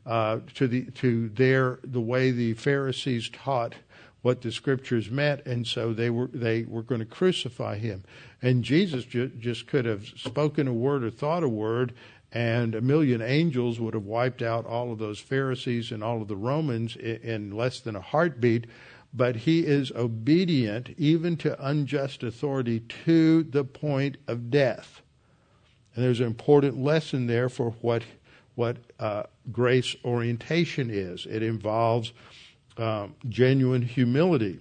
[SPEAKER 1] uh, to the to their the way the Pharisees taught what the scriptures meant, and so they were they were going to crucify him. And Jesus ju- just could have spoken a word or thought a word, and a million angels would have wiped out all of those Pharisees and all of the Romans in less than a heartbeat. But he is obedient even to unjust authority to the point of death. And there's an important lesson there for what what uh, grace orientation is. It involves um, genuine humility.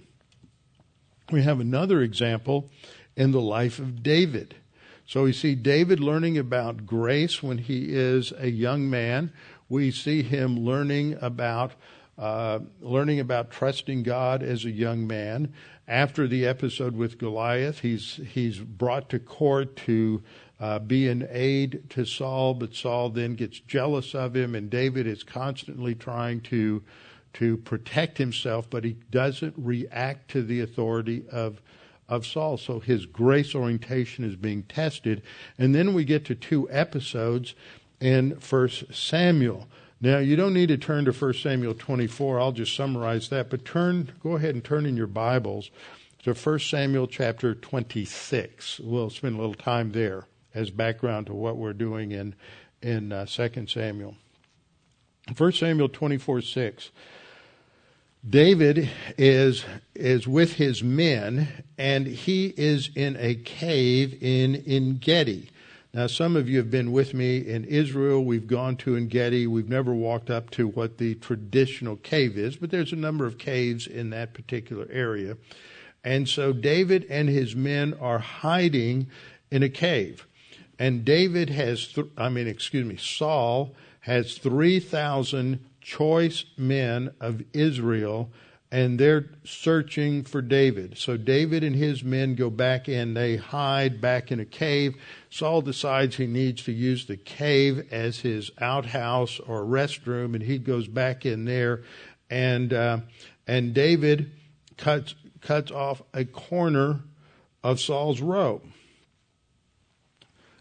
[SPEAKER 1] We have another example in the life of David. So we see David learning about grace when he is a young man. We see him learning about uh, learning about trusting God as a young man. After the episode with Goliath, he's he's brought to court to uh, be an aid to Saul, but Saul then gets jealous of him, and David is constantly trying to to protect himself, but he doesn't react to the authority of of Saul. So his grace orientation is being tested. And then we get to two episodes in First Samuel. Now, you don't need to turn to 1 Samuel 24. I'll just summarize that. But turn, go ahead and turn in your Bibles to 1 Samuel chapter 26. We'll spend a little time there as background to what we're doing in, in uh, 2 Samuel. 1 Samuel 24 6. David is is with his men, and he is in a cave in En Gedi. Now, some of you have been with me in Israel. We've gone to En Gedi. We've never walked up to what the traditional cave is, but there's a number of caves in that particular area. And so David and his men are hiding in a cave. And David has, th- I mean, excuse me, Saul has 3,000 choice men of Israel and they're searching for David. So David and his men go back in. They hide back in a cave. Saul decides he needs to use the cave as his outhouse or restroom, and he goes back in there. And uh, and David cuts cuts off a corner of Saul's robe.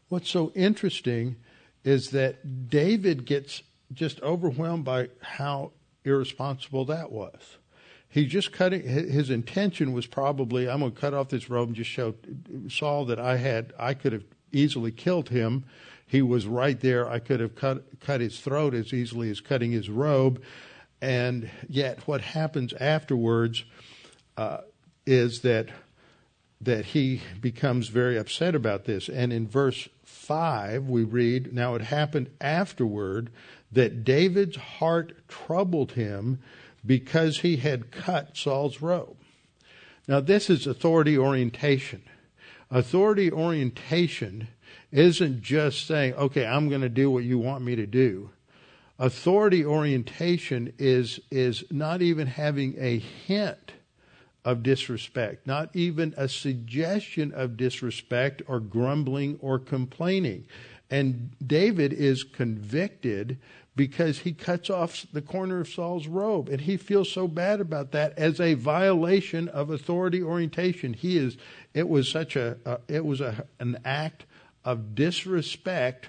[SPEAKER 1] What's so interesting is that David gets just overwhelmed by how irresponsible that was. He just cut it, his intention was probably, I'm going to cut off this robe and just show Saul that I had, I could have easily killed him. He was right there. I could have cut, cut his throat as easily as cutting his robe. And yet, what happens afterwards uh, is that that he becomes very upset about this. And in verse 5, we read, Now it happened afterward that David's heart troubled him because he had cut Saul's robe. Now, this is authority orientation. Authority orientation isn't just saying, okay, I'm going to do what you want me to do. Authority orientation is, is not even having a hint of disrespect, not even a suggestion of disrespect or grumbling or complaining. And David is convicted because he cuts off the corner of Saul's robe. And he feels so bad about that as a violation of authority orientation. He is, it was such a, uh, it was a, an act of disrespect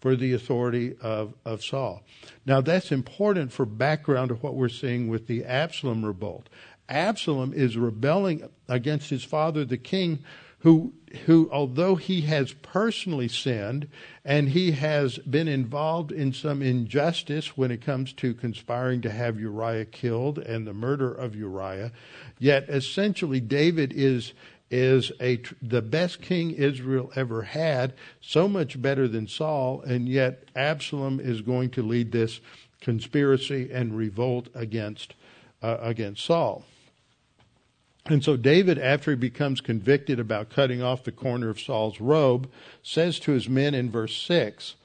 [SPEAKER 1] for the authority of, of Saul. Now that's important for background of what we're seeing with the Absalom revolt. Absalom is rebelling against his father, the king, who, who, although he has personally sinned and he has been involved in some injustice when it comes to conspiring to have Uriah killed and the murder of Uriah, yet essentially David is is a the best king Israel ever had, so much better than Saul, and yet Absalom is going to lead this conspiracy and revolt against uh, against Saul. And so David, after he becomes convicted about cutting off the corner of Saul's robe, says to his men in verse 6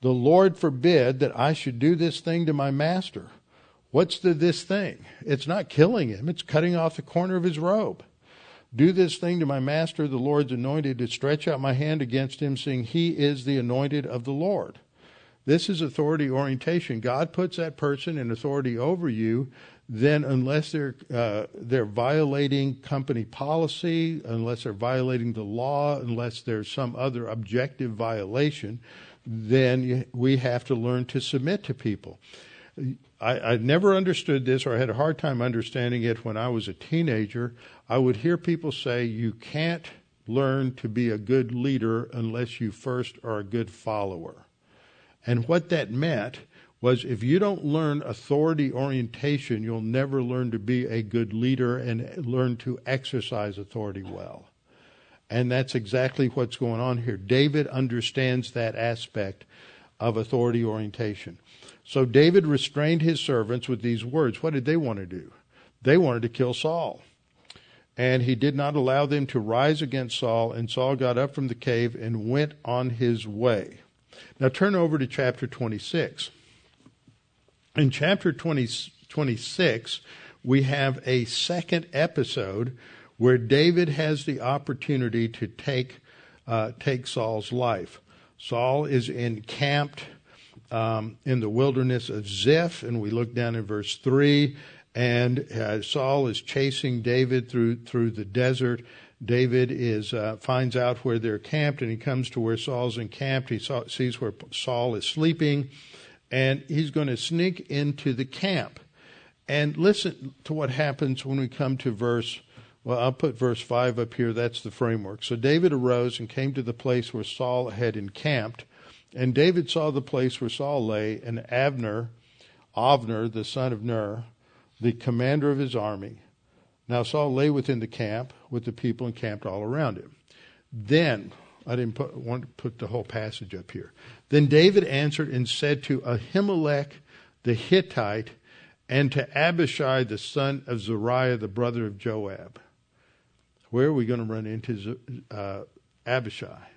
[SPEAKER 1] The Lord forbid that I should do this thing to my master. What's the this thing? It's not killing him, it's cutting off the corner of his robe. Do this thing to my master, the Lord's anointed, to stretch out my hand against him, seeing he is the anointed of the Lord. This is authority orientation. God puts that person in authority over you. Then, unless they're uh, they're violating company policy, unless they're violating the law, unless there's some other objective violation, then we have to learn to submit to people. I, I never understood this, or I had a hard time understanding it when I was a teenager. I would hear people say, You can't learn to be a good leader unless you first are a good follower. And what that meant was if you don't learn authority orientation, you'll never learn to be a good leader and learn to exercise authority well. And that's exactly what's going on here. David understands that aspect of authority orientation. So David restrained his servants with these words. What did they want to do? They wanted to kill Saul. And he did not allow them to rise against Saul, and Saul got up from the cave and went on his way. Now turn over to chapter 26. In chapter 20, 26, we have a second episode where David has the opportunity to take, uh, take Saul's life. Saul is encamped um, in the wilderness of Ziph, and we look down in verse 3, and uh, Saul is chasing David through, through the desert. David is uh, finds out where they're camped, and he comes to where Saul's encamped. He saw, sees where Saul is sleeping, and he's going to sneak into the camp. And listen to what happens when we come to verse. Well, I'll put verse 5 up here. That's the framework. So David arose and came to the place where Saul had encamped. And David saw the place where Saul lay, and Abner, Avner, the son of Ner, the commander of his army. Now Saul lay within the camp with the people encamped all around him. Then, I didn't put, want to put the whole passage up here. Then David answered and said to Ahimelech the Hittite and to Abishai the son of Zeruiah, the brother of Joab. Where are we going to run into uh, Abishai?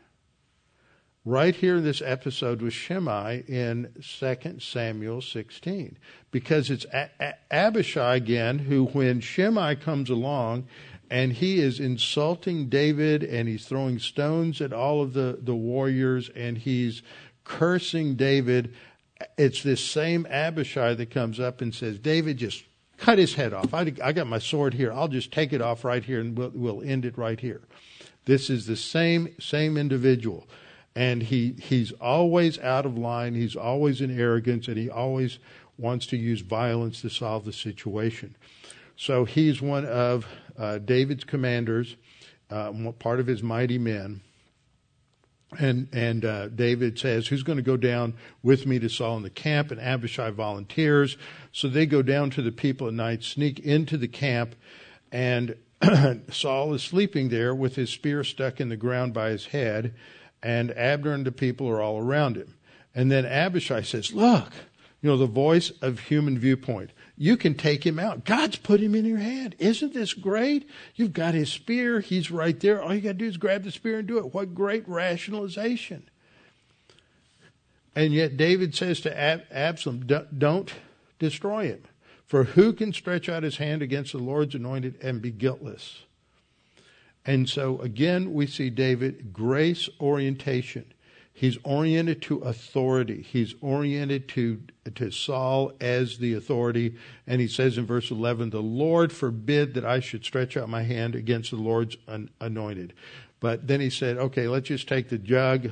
[SPEAKER 1] right here in this episode with Shimei in 2 Samuel 16. Because it's a- a- Abishai again, who, when Shimei comes along and he is insulting David and he's throwing stones at all of the, the warriors and he's cursing David, it's this same Abishai that comes up and says, David, just cut his head off. I, I got my sword here. I'll just take it off right here and we'll, we'll end it right here. This is the same same individual and he he's always out of line. He's always in arrogance, and he always wants to use violence to solve the situation. So he's one of uh, David's commanders, uh, part of his mighty men. And and uh, David says, "Who's going to go down with me to Saul in the camp?" And Abishai volunteers. So they go down to the people at night, sneak into the camp, and Saul is sleeping there with his spear stuck in the ground by his head and Abner and the people are all around him. And then Abishai says, Look, you know, the voice of human viewpoint. You can take him out. God's put him in your hand. Isn't this great? You've got his spear. He's right there. All you got to do is grab the spear and do it. What great rationalization. And yet David says to Ab- Absalom, Don't destroy him. For who can stretch out his hand against the Lord's anointed and be guiltless? And so again, we see David grace orientation. He's oriented to authority. He's oriented to, to Saul as the authority. And he says in verse 11, The Lord forbid that I should stretch out my hand against the Lord's anointed. But then he said, Okay, let's just take the jug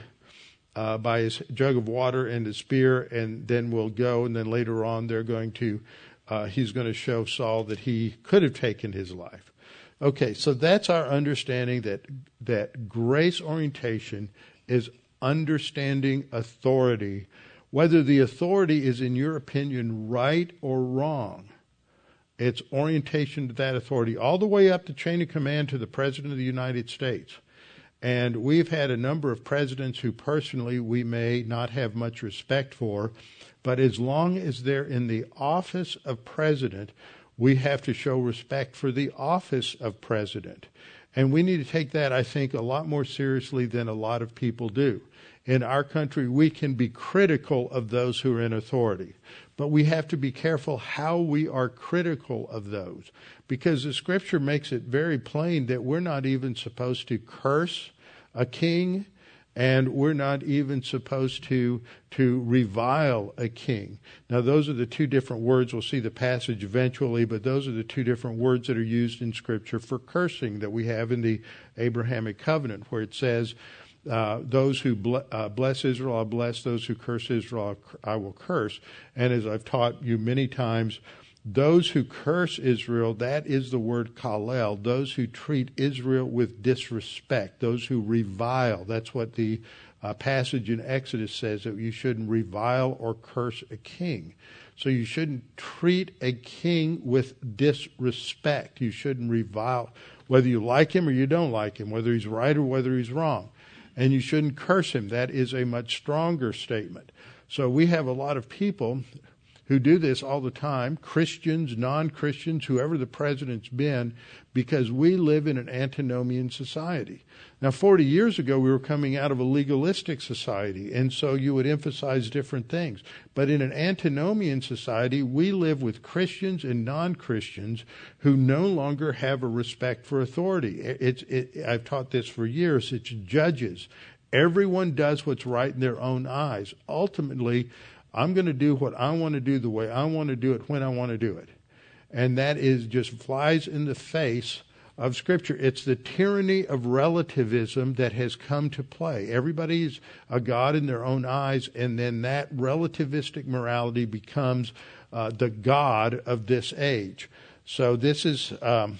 [SPEAKER 1] uh, by his jug of water and the spear, and then we'll go. And then later on, they're going to, uh, he's going to show Saul that he could have taken his life. Okay, so that's our understanding that that grace orientation is understanding authority, whether the authority is in your opinion right or wrong. It's orientation to that authority, all the way up the chain of command to the President of the United States. And we've had a number of presidents who personally we may not have much respect for, but as long as they're in the office of president, we have to show respect for the office of president. And we need to take that, I think, a lot more seriously than a lot of people do. In our country, we can be critical of those who are in authority, but we have to be careful how we are critical of those because the scripture makes it very plain that we're not even supposed to curse a king and we're not even supposed to to revile a king. Now those are the two different words. We'll see the passage eventually, but those are the two different words that are used in scripture for cursing that we have in the Abrahamic covenant where it says uh, those who uh, bless Israel, I'll bless. Those who curse Israel, I will curse. And as I've taught you many times, those who curse Israel, that is the word kalel, those who treat Israel with disrespect, those who revile. That's what the uh, passage in Exodus says that you shouldn't revile or curse a king. So you shouldn't treat a king with disrespect. You shouldn't revile, whether you like him or you don't like him, whether he's right or whether he's wrong. And you shouldn't curse him. That is a much stronger statement. So we have a lot of people who do this all the time, Christians, non Christians, whoever the president's been, because we live in an antinomian society. Now, 40 years ago, we were coming out of a legalistic society, and so you would emphasize different things. But in an antinomian society, we live with Christians and non Christians who no longer have a respect for authority. It's, it, I've taught this for years. It's judges. Everyone does what's right in their own eyes. Ultimately, I'm going to do what I want to do the way I want to do it when I want to do it. And that is just flies in the face of Scripture. It's the tyranny of relativism that has come to play. Everybody's a God in their own eyes, and then that relativistic morality becomes uh, the God of this age. So this is. Um,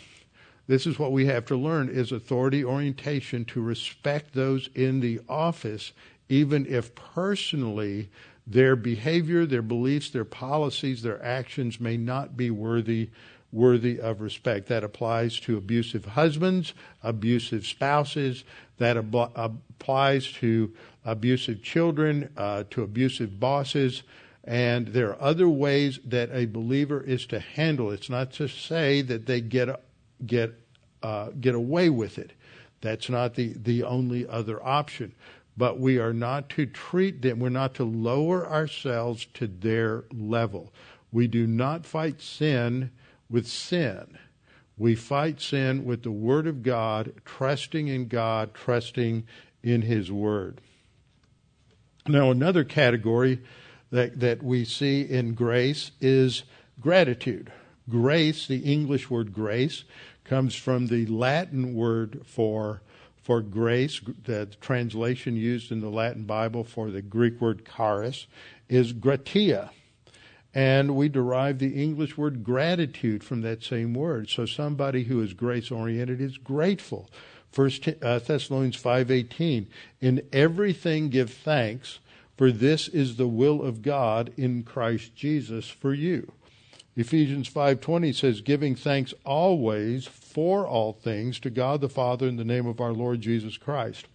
[SPEAKER 1] this is what we have to learn is authority orientation to respect those in the office even if personally their behavior, their beliefs, their policies, their actions may not be worthy worthy of respect. That applies to abusive husbands, abusive spouses. That ab- applies to abusive children, uh, to abusive bosses. And there are other ways that a believer is to handle. It. It's not to say that they get get uh, get away with it. That's not the the only other option but we are not to treat them, we're not to lower ourselves to their level. We do not fight sin with sin. We fight sin with the Word of God, trusting in God, trusting in His Word. Now, another category that, that we see in grace is gratitude. Grace, the English word grace, comes from the Latin word for for grace, the translation used in the Latin Bible for the Greek word charis, is gratia. And we derive the English word gratitude from that same word. So somebody who is grace oriented is grateful. First uh, Thessalonians 5:18 In everything give thanks for this is the will of God in Christ Jesus for you. Ephesians 5:20 says giving thanks always for all things to God the Father in the name of our Lord Jesus Christ.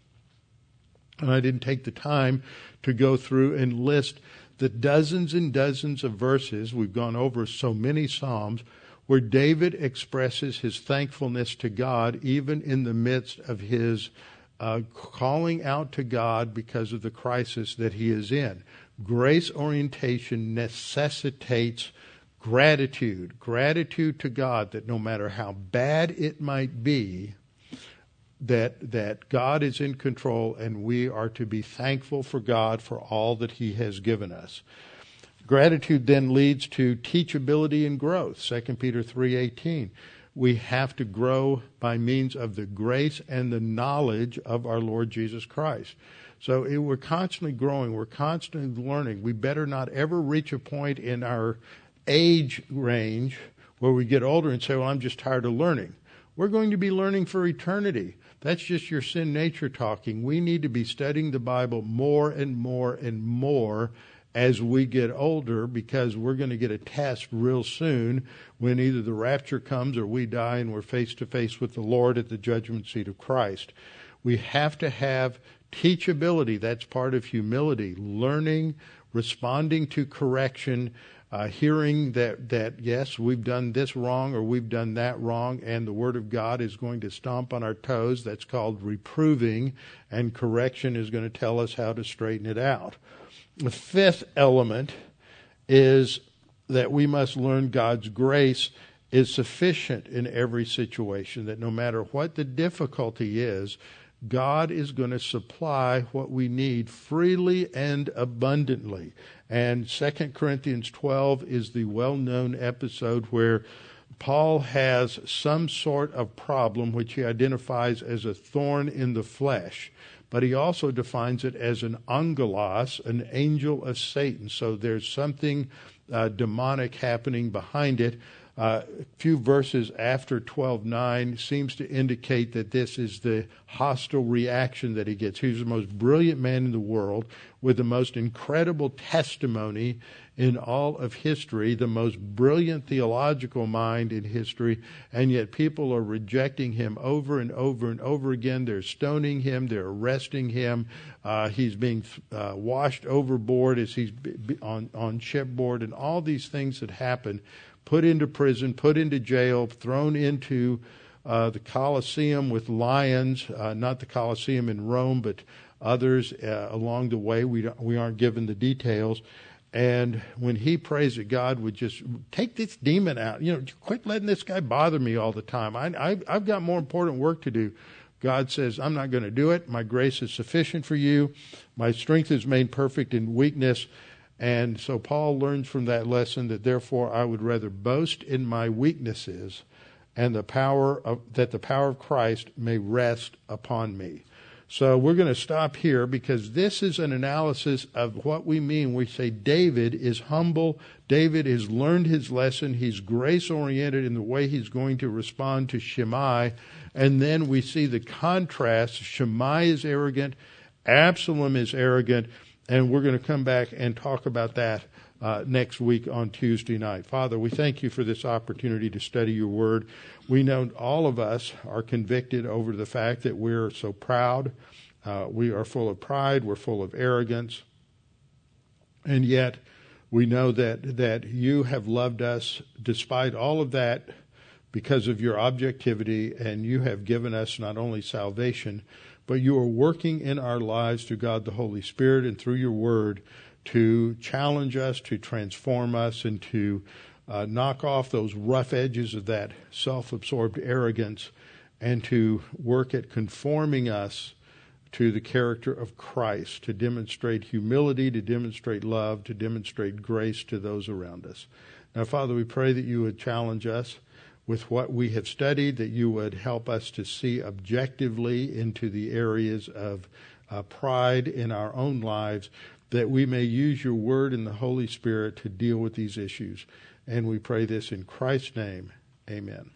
[SPEAKER 1] And I didn't take the time to go through and list the dozens and dozens of verses we've gone over so many psalms where David expresses his thankfulness to God even in the midst of his uh, calling out to God because of the crisis that he is in. Grace orientation necessitates gratitude, gratitude to God that no matter how bad it might be, that that God is in control and we are to be thankful for God for all that he has given us. Gratitude then leads to teachability and growth. 2 Peter 3:18. We have to grow by means of the grace and the knowledge of our Lord Jesus Christ. So it, we're constantly growing, we're constantly learning. We better not ever reach a point in our age range where we get older and say, well, I'm just tired of learning. We're going to be learning for eternity. That's just your sin nature talking. We need to be studying the Bible more and more and more as we get older because we're going to get a test real soon when either the rapture comes or we die and we're face to face with the Lord at the judgment seat of Christ. We have to have teachability. That's part of humility, learning, responding to correction, uh, hearing that, that, yes, we've done this wrong or we've done that wrong, and the Word of God is going to stomp on our toes. That's called reproving, and correction is going to tell us how to straighten it out. The fifth element is that we must learn God's grace is sufficient in every situation, that no matter what the difficulty is, God is going to supply what we need freely and abundantly. And 2 Corinthians 12 is the well known episode where Paul has some sort of problem which he identifies as a thorn in the flesh, but he also defines it as an angelos, an angel of Satan. So there's something uh, demonic happening behind it. Uh, a few verses after 12:9 seems to indicate that this is the hostile reaction that he gets. He's the most brilliant man in the world with the most incredible testimony in all of history, the most brilliant theological mind in history, and yet people are rejecting him over and over and over again. They're stoning him, they're arresting him. Uh, he's being uh, washed overboard as he's on on shipboard, and all these things that happen put into prison, put into jail, thrown into uh, the Colosseum with lions, uh, not the Colosseum in Rome, but others uh, along the way. We, we aren't given the details. And when he prays that God would just take this demon out, you know, quit letting this guy bother me all the time. I, I, I've got more important work to do. God says, I'm not going to do it. My grace is sufficient for you. My strength is made perfect in weakness. And so Paul learns from that lesson that therefore I would rather boast in my weaknesses and the power of, that the power of Christ may rest upon me. So we're going to stop here because this is an analysis of what we mean. We say David is humble. David has learned his lesson. He's grace oriented in the way he's going to respond to Shimei. And then we see the contrast. Shimei is arrogant. Absalom is arrogant. And we're going to come back and talk about that uh, next week on Tuesday night. Father, we thank you for this opportunity to study your word. We know all of us are convicted over the fact that we're so proud. Uh, we are full of pride. We're full of arrogance. And yet, we know that, that you have loved us despite all of that because of your objectivity, and you have given us not only salvation, but you are working in our lives through God the Holy Spirit and through your word to challenge us, to transform us, and to uh, knock off those rough edges of that self absorbed arrogance and to work at conforming us to the character of Christ, to demonstrate humility, to demonstrate love, to demonstrate grace to those around us. Now, Father, we pray that you would challenge us with what we have studied, that you would help us to see objectively into the areas of uh, pride in our own lives, that we may use your word and the Holy Spirit to deal with these issues. And we pray this in Christ's name. Amen.